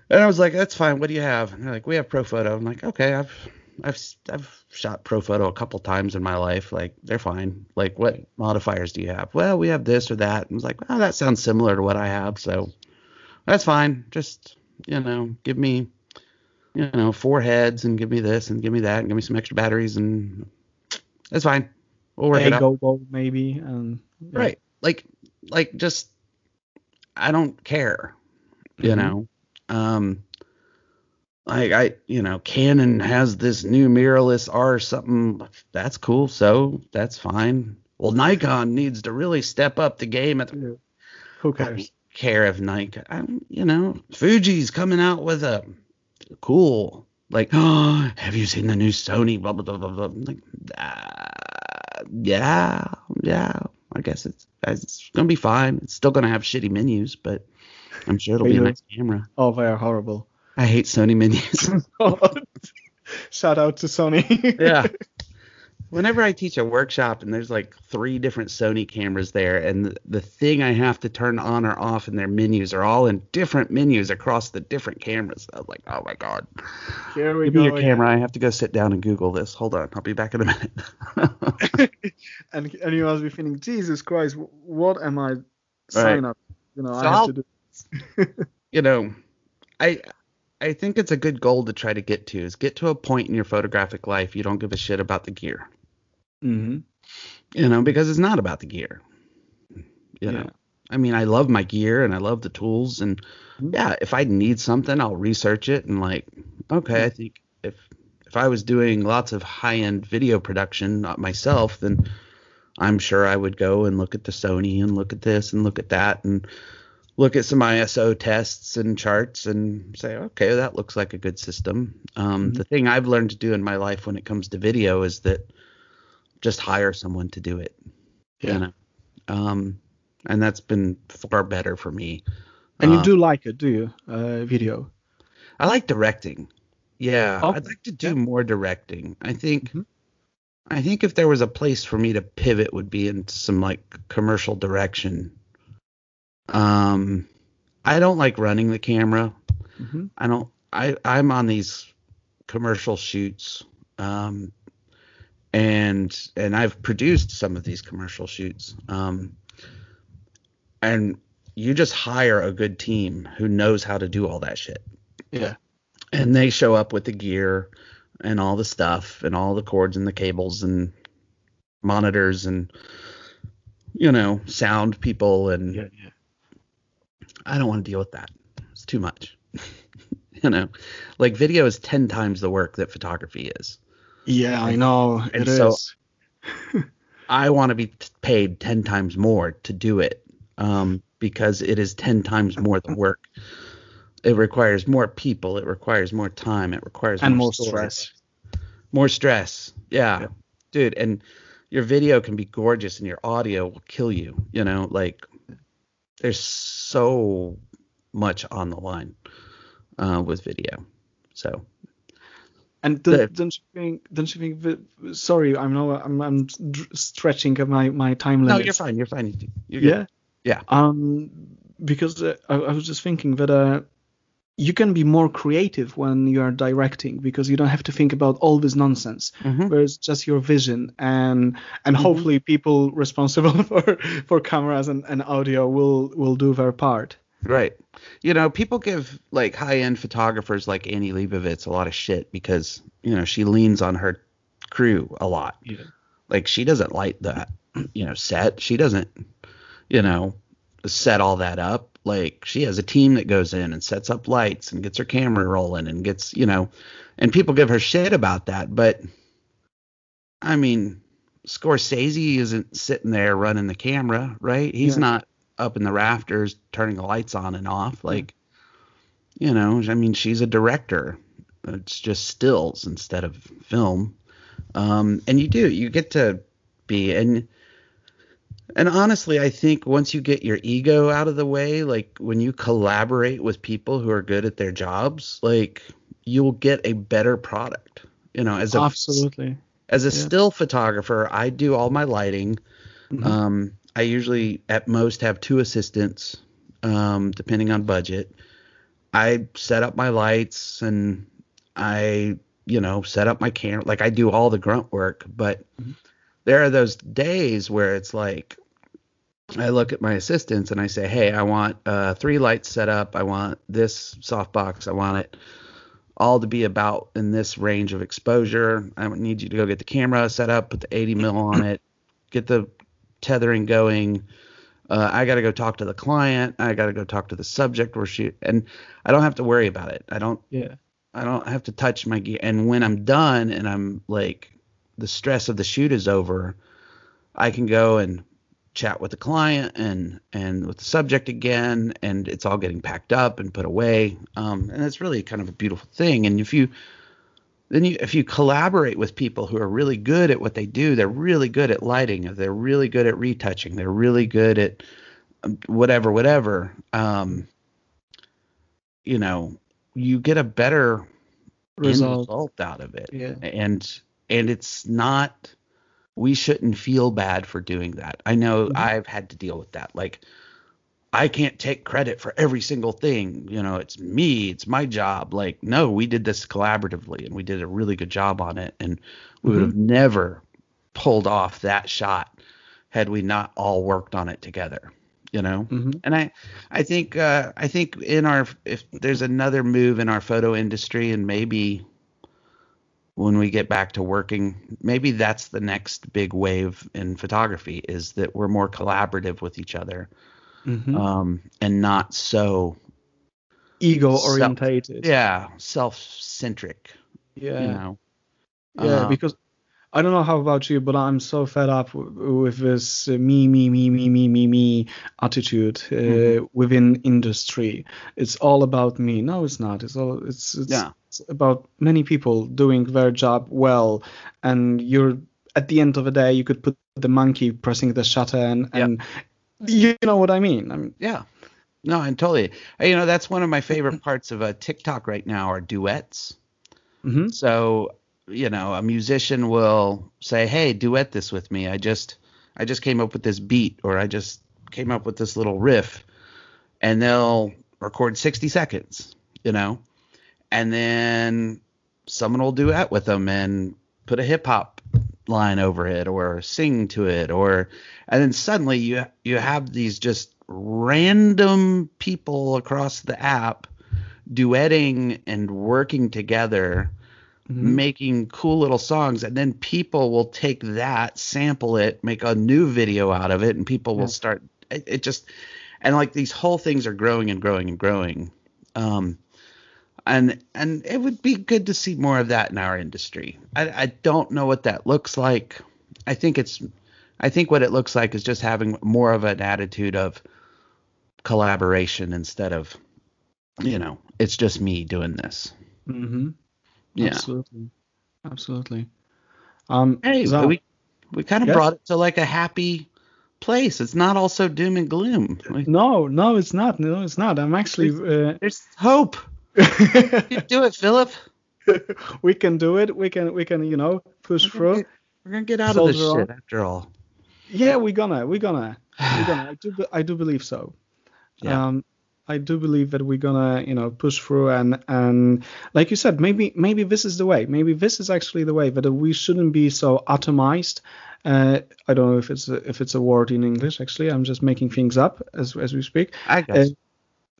And I was like, "That's fine. What do you have?" And they're like, "We have Profoto." I'm like, "Okay, I've I've I've shot Profoto a couple times in my life. Like, they're fine. Like, what modifiers do you have?" Well, we have this or that. And I was like, "Oh, that sounds similar to what I have." So that's fine. Just you know, give me you know, four heads and give me this and give me that and give me some extra batteries and that's fine. We'll work A it out. go go maybe and yeah. Right. Like like just I don't care. You Mhm. know. Um like I you know, Canon has this new mirrorless R something that's cool, so that's fine. Well, Nikon needs to really step up the game at the. Who cares? Don't care if Nike, I, don't- you know, Fuji's coming out with a cool, like, oh, have you seen the new Sony? Blah blah blah blah blah. Like, uh, yeah, yeah. I guess it's it's gonna be fine. It's still gonna have shitty menus, but I'm sure it'll be a Really? nice camera. Oh, they are horrible. I hate Sony menus. Shout out to Sony. yeah. Whenever I teach a workshop and there's like three different Sony cameras there, and the, the thing I have to turn on or off in their menus are all in different menus across the different cameras. I'm like, oh my god. Here we Give go. me your again. camera. I have to go sit down and Google this. Hold on. I'll be back in a minute. and and you must be thinking, Jesus Christ, what am I signing up? You know, So I have I'll- to do. you know, I I think it's a good goal to try to get to is get to a point in your photographic life you don't give a shit about the gear. Hmm You know, because it's not about the gear. You Yeah. know. I mean, I love my gear and I love the tools and Mhm. yeah, if I need something, I'll research it and like, okay, I think if if I was doing lots of high-end video production not myself, then I'm sure I would go and look at the Sony and look at this and look at that and look at some ISO tests and charts and say, okay, that looks like a good system. Um, Mhm. The thing I've learned to do in my life when it comes to video is that just hire someone to do it. Yeah. You know? um, and that's been far better for me. And you Uh, do like it, do you? Uh, video. I like directing. Yeah, Okay. I'd like to do Yeah. more directing. I think Mhm. I think if there was a place for me to pivot would be in some like commercial direction. Um I don't like running the camera. hmm I don't I I'm on these commercial shoots um and and I've produced some of these commercial shoots. Um and you just hire a good team who knows how to do all that shit Yeah. and they show up with the gear and all the stuff and all the cords and the cables and monitors and you know sound people and Yeah. Yeah. i don't want to deal with that it's too much you know like video is 10 times the work that photography is Yeah, I know. And It is. so- i want to be t- paid 10 times more to do it um, because it is 10 times more the work it requires more people it requires more time it requires and more more storage. stress. More stress. Yeah. Yeah. Dude, and your video can be gorgeous and your audio will kill you, you know, like there's so much on the line uh, with video. So, And don't, don't you think? Don't you think? that- Sorry, I'm no, I'm, I'm stretching my my time no, you're fine. You're fine. You're. Yeah. Yeah. Um, because uh, I, I was just thinking that uh, you can be more creative when you are directing because you don't have to think about all this nonsense. Mhm. Where it's just your vision and and Mhm. hopefully people responsible for for cameras and, and audio will will do their part. Right. You know, people give like high end photographers like Annie Leibovitz a lot of shit because, you know, she leans on her crew a lot. Yeah. Like she doesn't light that, you know, set. She doesn't, you know, set all that up. Like she has a team that goes in and sets up lights and gets her camera rolling and gets, you know, and people give her shit about that, but I mean, Scorsese isn't sitting there running the camera, right? He's Yeah. not up in the rafters turning the lights on and off like you know, I mean, she's a director. It's just stills instead of film. Um, and you do, you get to be and and honestly, I think once you get your ego out of the way, like when you collaborate with people who are good at their jobs, like you'll get a better product. You know, as a Absolutely. as a Yeah. still photographer, I do all my lighting. Mhm. Um, I usually at most have two assistants, um, depending on budget. I set up my lights and I, you know, set up my camera. Like I do all the grunt work, but Mhm. there are those days where it's like I look at my assistants and I say, "Hey, I want uh, three lights set up. I want this softbox. I want it all to be about in this range of exposure. I need you to go get the camera set up, put the 80 mil on it, get the tethering going. Uh, I got to go talk to the client. I got to go talk to the subject or shoot, and I don't have to worry about it. I don't. Yeah. I don't have to touch my gear. And when I'm done and I'm like, the stress of the shoot is over, I can go and chat with the client and and with the subject again, and it's all getting packed up and put away. Um, and it's really kind of a beautiful thing. And if you then you if you collaborate with people who are really good at what they do, they're really good at lighting, they're really good at retouching, they're really good at um, whatever, whatever. Um, you know, you get a better Result. result out of it. Yeah. And and it's not we shouldn't feel bad for doing that. I know Mhm. I've had to deal with that. Like I can't take credit for every single thing. You know, it's me, it's my job. Like, no, we did this collaboratively and we did a really good job on it. And we would have never pulled off that shot had we not all worked on it together. You know? hmm And I, I think, uh, I think in our, if there's another move in our photo industry, and maybe when we get back to working, maybe that's the next big wave in photography is that we're more collaborative with each other, hmm um, and not so, Ego Self- orientated. yeah, self-centric. Yeah. You know. Yeah, Um, because I don't know how about you, but I'm so fed up w- with this uh, me, me, me, me, me, me, me attitude uh, Mhm. within industry. It's all about me. No, it's not. It's all. It's it's, Yeah. it's about many people doing their job well, and you're at the end of the day, you could put the monkey pressing the shutter, and and you know what I mean. I mean, Yeah. No, and totally. You know, that's one of my favorite parts of uh, TikTok right now are duets. mhm. So, you know, a musician will say, "Hey, duet this with me. I just I just came up with this beat or I just came up with this little riff." And they'll record 60 seconds, you know. And then someone will duet with them and put a hip hop line over it or sing to it or and then suddenly you you have these just random people across the app duetting and working together Mhm. making cool little songs and then people will take that sample it make a new video out of it and people Yeah. will start it, it just and like these whole things are growing and growing and growing um and and it would be good to see more of that in our industry i i don't know what that looks like i think it's i think what it looks like is just having more of an attitude of collaboration instead of you know it's just me doing this Mm-hmm. yeah Absolutely. absolutely. Um, Hey, so- we we kind of Yes? brought it to like a happy place. It's not all so doom and gloom. Like, no, no, it's not. No, it's not. I'm actually. Uh, there's hope. Do it, Filip. we can do it. We can. We can. You know, push We're through. get- We're gonna get out of this Soldier shit after all. Yeah, we're gonna. We're gonna. We're gonna. I do. I do believe so. Yeah. Um, I do believe that we're gonna, you know, push through and and like you said, maybe maybe this is the way. Maybe this is actually the way that we shouldn't be so atomized. Uh, I don't know if it's a, if it's a word in English. Actually, I'm just making things up as as we speak. I guess Uh,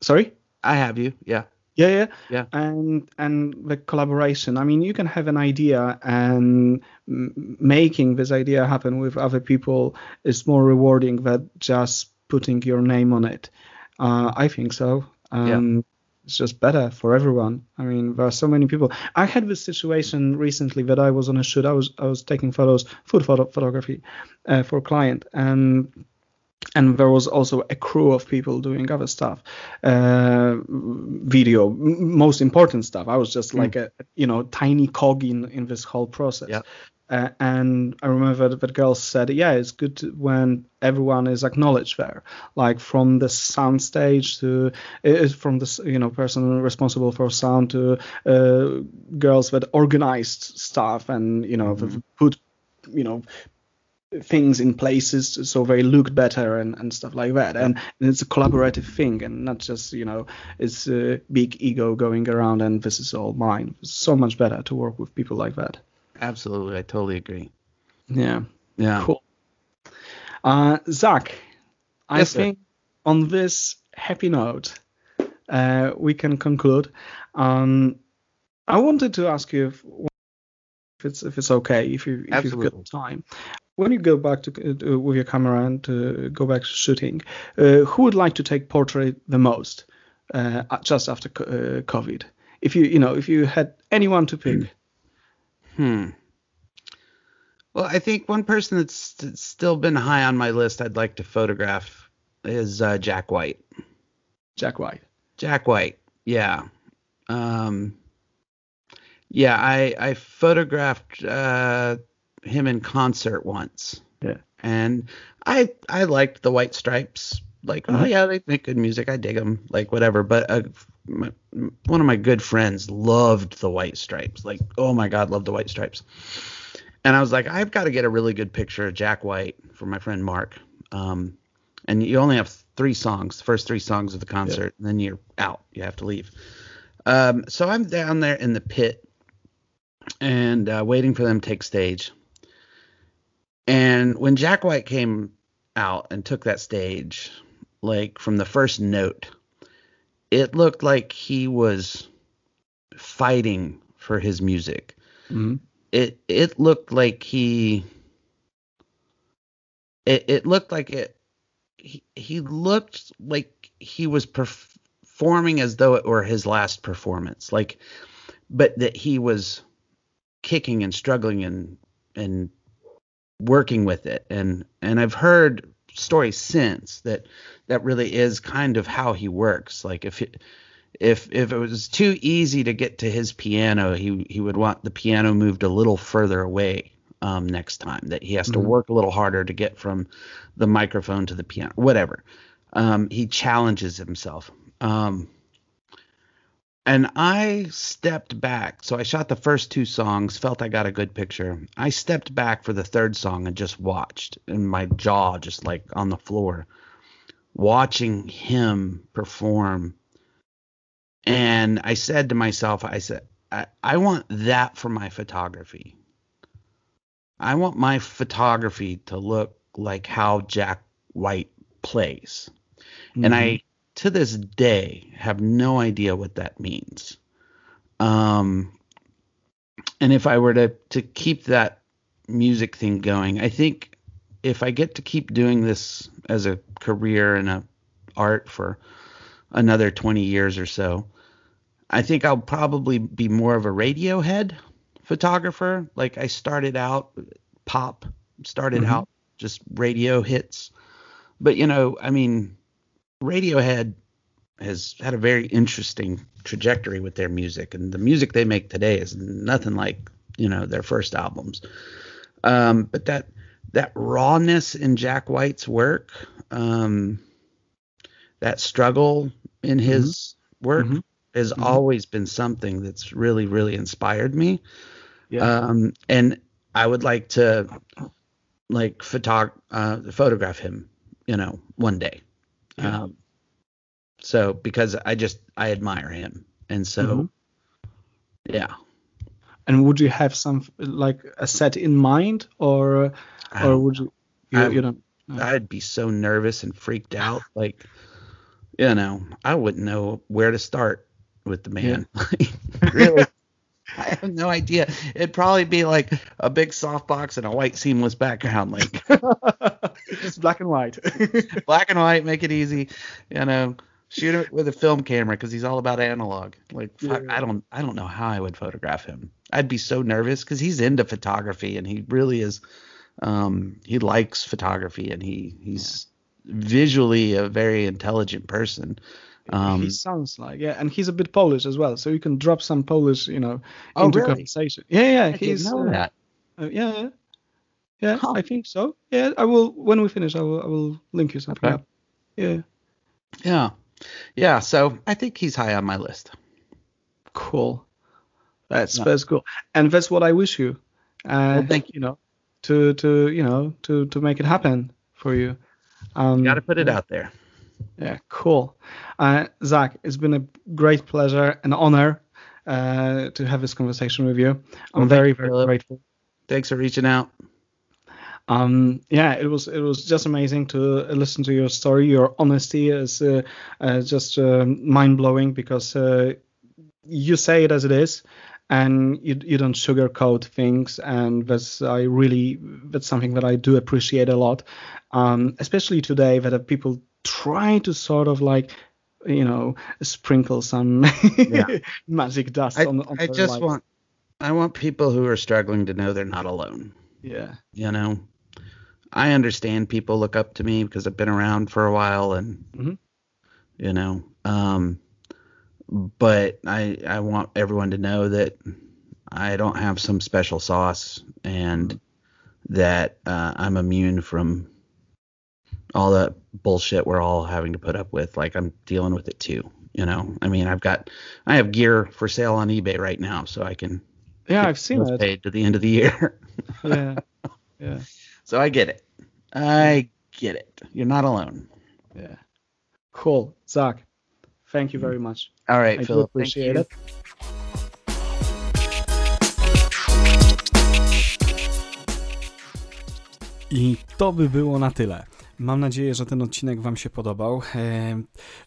sorry. I have you. Yeah. Yeah, yeah, Yeah. And and the collaboration. I mean, you can have an idea, and m- making this idea happen with other people is more rewarding than just putting your name on it. Uh, I think so. Um, It's just better for everyone. I mean, there are so many people. I had this situation recently that I was on a shoot. I was I was taking photos, food photo, photography, uh, for a client, and and there was also a crew of people doing other stuff uh, video most important stuff. I was just like a you know tiny cog in in this whole process. Yeah. uh, and i remember that, that girl said yeah it's good when everyone is acknowledged there. Like from the sound stage to uh, from the you know person responsible for sound to uh, girls that organized stuff and you know that put you know things in places so they look better and, and stuff like that and, and it's a collaborative thing and not just you know it's a big ego going around and this is all mine it's so much better to work with people like that Absolutely. I totally agree. yeah Yeah. cool uh zack i Yes, sir. think on this happy note uh we can conclude um i wanted to ask you if, if it's if it's okay if you if you've got time when you go back to uh, with your camera and to go back to shooting uh, who would like to take portrait the most uh, just after uh, covid if you you know if you had anyone to pick Hmm. Well, I think one person that's, that's still been high on my list I'd like to photograph is uh, Jack White. jack white Jack White. Yeah. Um Yeah, I I photographed uh him in concert once. Yeah. And I I liked the White Stripes. Like, oh Mhm. yeah, they make good music. I dig them. Like whatever. But uh, my, one of my good friends loved the White Stripes. Like, oh my God, loved the White Stripes. And I was like, I've got to get a really good picture of Jack White for my friend Mark. Um, and you only have three songs, the first three songs of the concert, and then you're out. You have to leave. Um, so I'm down there in the pit and uh, waiting for them to take stage. And when Jack White came out and took that stage, like from the first note, it looked like he was fighting for his music. mm-hmm. It it looked like he it, it looked like it he, he looked like he was performing as though it were his last performance like but that he was kicking and struggling and and working with it. And and I've heard stories since that that really is kind of how he works. Like if it, if if it was too easy to get to his piano he he would want the piano moved a little further away um, next time that he has to Mhm. work a little harder to get from the microphone to the piano whatever. Um, he challenges himself. Um, and I stepped back. So I shot the first two songs, felt I got a good picture. I stepped back for the third song and just watched, and my jaw just like on the floor, watching him perform. And I said to myself, I said, I, I want that for my photography. I want my photography to look like how Jack White plays. And I, mm-hmm. To this day, have no idea what that means. Um, and if I were to to keep that music thing going, I think if I get to keep doing this as a career and a art for another 20 years or so, I think I'll probably be more of a Radiohead photographer. Like I started out pop, started Mhm. out just radio hits. But you know, I mean, Radiohead has had a very interesting trajectory with their music, and the music they make today is nothing like you know their first albums. Um, but that that rawness in Jack White's work, um, that struggle in his work Mhm. has Mhm. always been something that's really really inspired me. Yeah. Um, and I would like to like photog- uh, photograph him, you know, one day. Yeah. Um, so because I just I admire him, and so Mhm. yeah, and would you have some like a set in mind, or or would you? You, you don't. I'd be so nervous and freaked out, like you know, I wouldn't know where to start with the man. really, I have no idea. It'd probably be like a big softbox and a white seamless background, like Just black and white. black and white, make it easy, you know. Shoot it with a film camera because he's all about analog. Like Yeah. I don't, I don't know how I would photograph him. I'd be so nervous because he's into photography and he really is. Um, he likes photography and he he's visually a very intelligent person. Um, he sounds like yeah, and he's a bit Polish as well, so you can drop some Polish, you know, Oh, into really? conversation. Yeah, yeah, I didn't he's know uh, that. uh, yeah, yeah, yeah. Huh. I think so. Yeah, I will when we finish. I will I will link you something Okay. up. Yeah, Yeah, yeah. So I think he's high on my list. cool. That's Yeah. that's cool, and that's what I wish you. Uh, Well, thank you know, to to you know to to make it happen for you. Um, You got to put it out there. Yeah, cool. Uh, Zack, it's been a great pleasure and honor uh, to have this conversation with you. I'm Well, thank very, you, very grateful. Thanks for reaching out. Um, yeah, it was it was just amazing to listen to your story. Your honesty is uh, uh, just uh, mind blowing because uh, you say it as it is, and you you don't sugarcoat things, and that's I really that's something that I do appreciate a lot, um, especially today that people try to sort of like you know sprinkle some Yeah. magic dust I, on, on I just lives. want I want people who are struggling to know they're not alone. yeah You know, I understand people look up to me because I've been around for a while, and Mhm. you know, um, but I I want everyone to know that I don't have some special sauce, and that uh, I'm immune from all the bullshit we're all having to put up with. Like I'm dealing with it too. You know, I mean, I've got I have gear for sale on eBay right now, so I can yeah I've seen bills it paid to the end of the year. yeah yeah so I get it. I get it. You're not alone. Yeah. Cool. Zack, thank you mm-hmm. very much. All right, I do Filip. thank appreciate you. it. I to by było na tyle. Mam nadzieję, że ten odcinek Wam się podobał. E,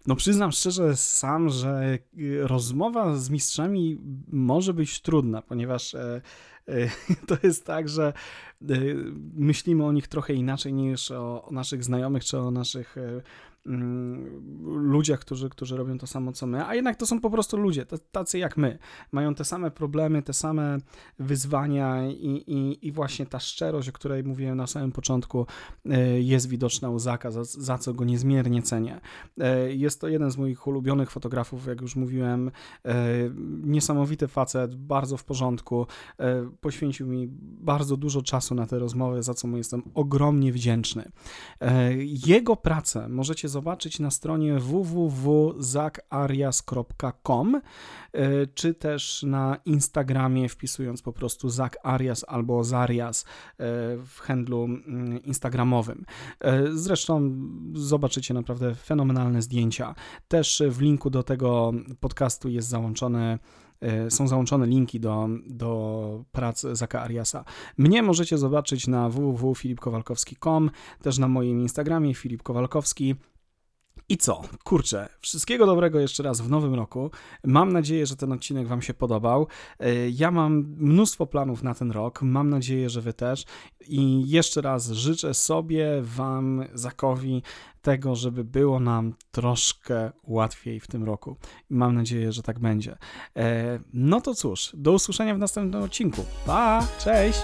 No, przyznam szczerze sam, że y, rozmowa z mistrzami może być trudna, ponieważ e, e, to jest tak, że e, myślimy o nich trochę inaczej niż o, naszych znajomych czy o naszych e, ludziach, którzy, którzy robią to samo co my, a jednak to są po prostu ludzie, tacy jak my. Mają te same problemy, te same wyzwania i, i, i właśnie ta szczerość, o której mówiłem na samym początku, e, jest widoczna u Zaka, za, za co go niezmiernie cenię. E, Jest to jeden z moich ulubionych fotografów, jak już mówiłem. E, Niesamowity facet, bardzo w porządku. Poświęcił mi bardzo dużo czasu na te rozmowy, za co mu jestem ogromnie wdzięczny. Jego pracę możecie zobaczyć na stronie www.zakarias.com e, czy też na Instagramie wpisując po prostu Zak Arias albo Zarias e, w handlu mm, instagramowym. E, Zresztą zobaczycie naprawdę fenomenalne zdjęcia. Też w linku do tego podcastu jest załączone są załączone linki do, do prac Zaka Ariasa. Mnie możecie zobaczyć na www.filipkowalkowski.com, też na moim Instagramie Filip Kowalkowski. I co? Kurczę, wszystkiego dobrego jeszcze raz w nowym roku. Mam nadzieję, że ten odcinek Wam się podobał. E, Ja mam mnóstwo planów na ten rok. Mam nadzieję, że Wy też. I jeszcze raz życzę sobie, Wam, Zakowi, tego, żeby było nam troszkę łatwiej w tym roku. Mam nadzieję, że tak będzie. E, No to cóż, do usłyszenia w następnym odcinku. Pa! Cześć!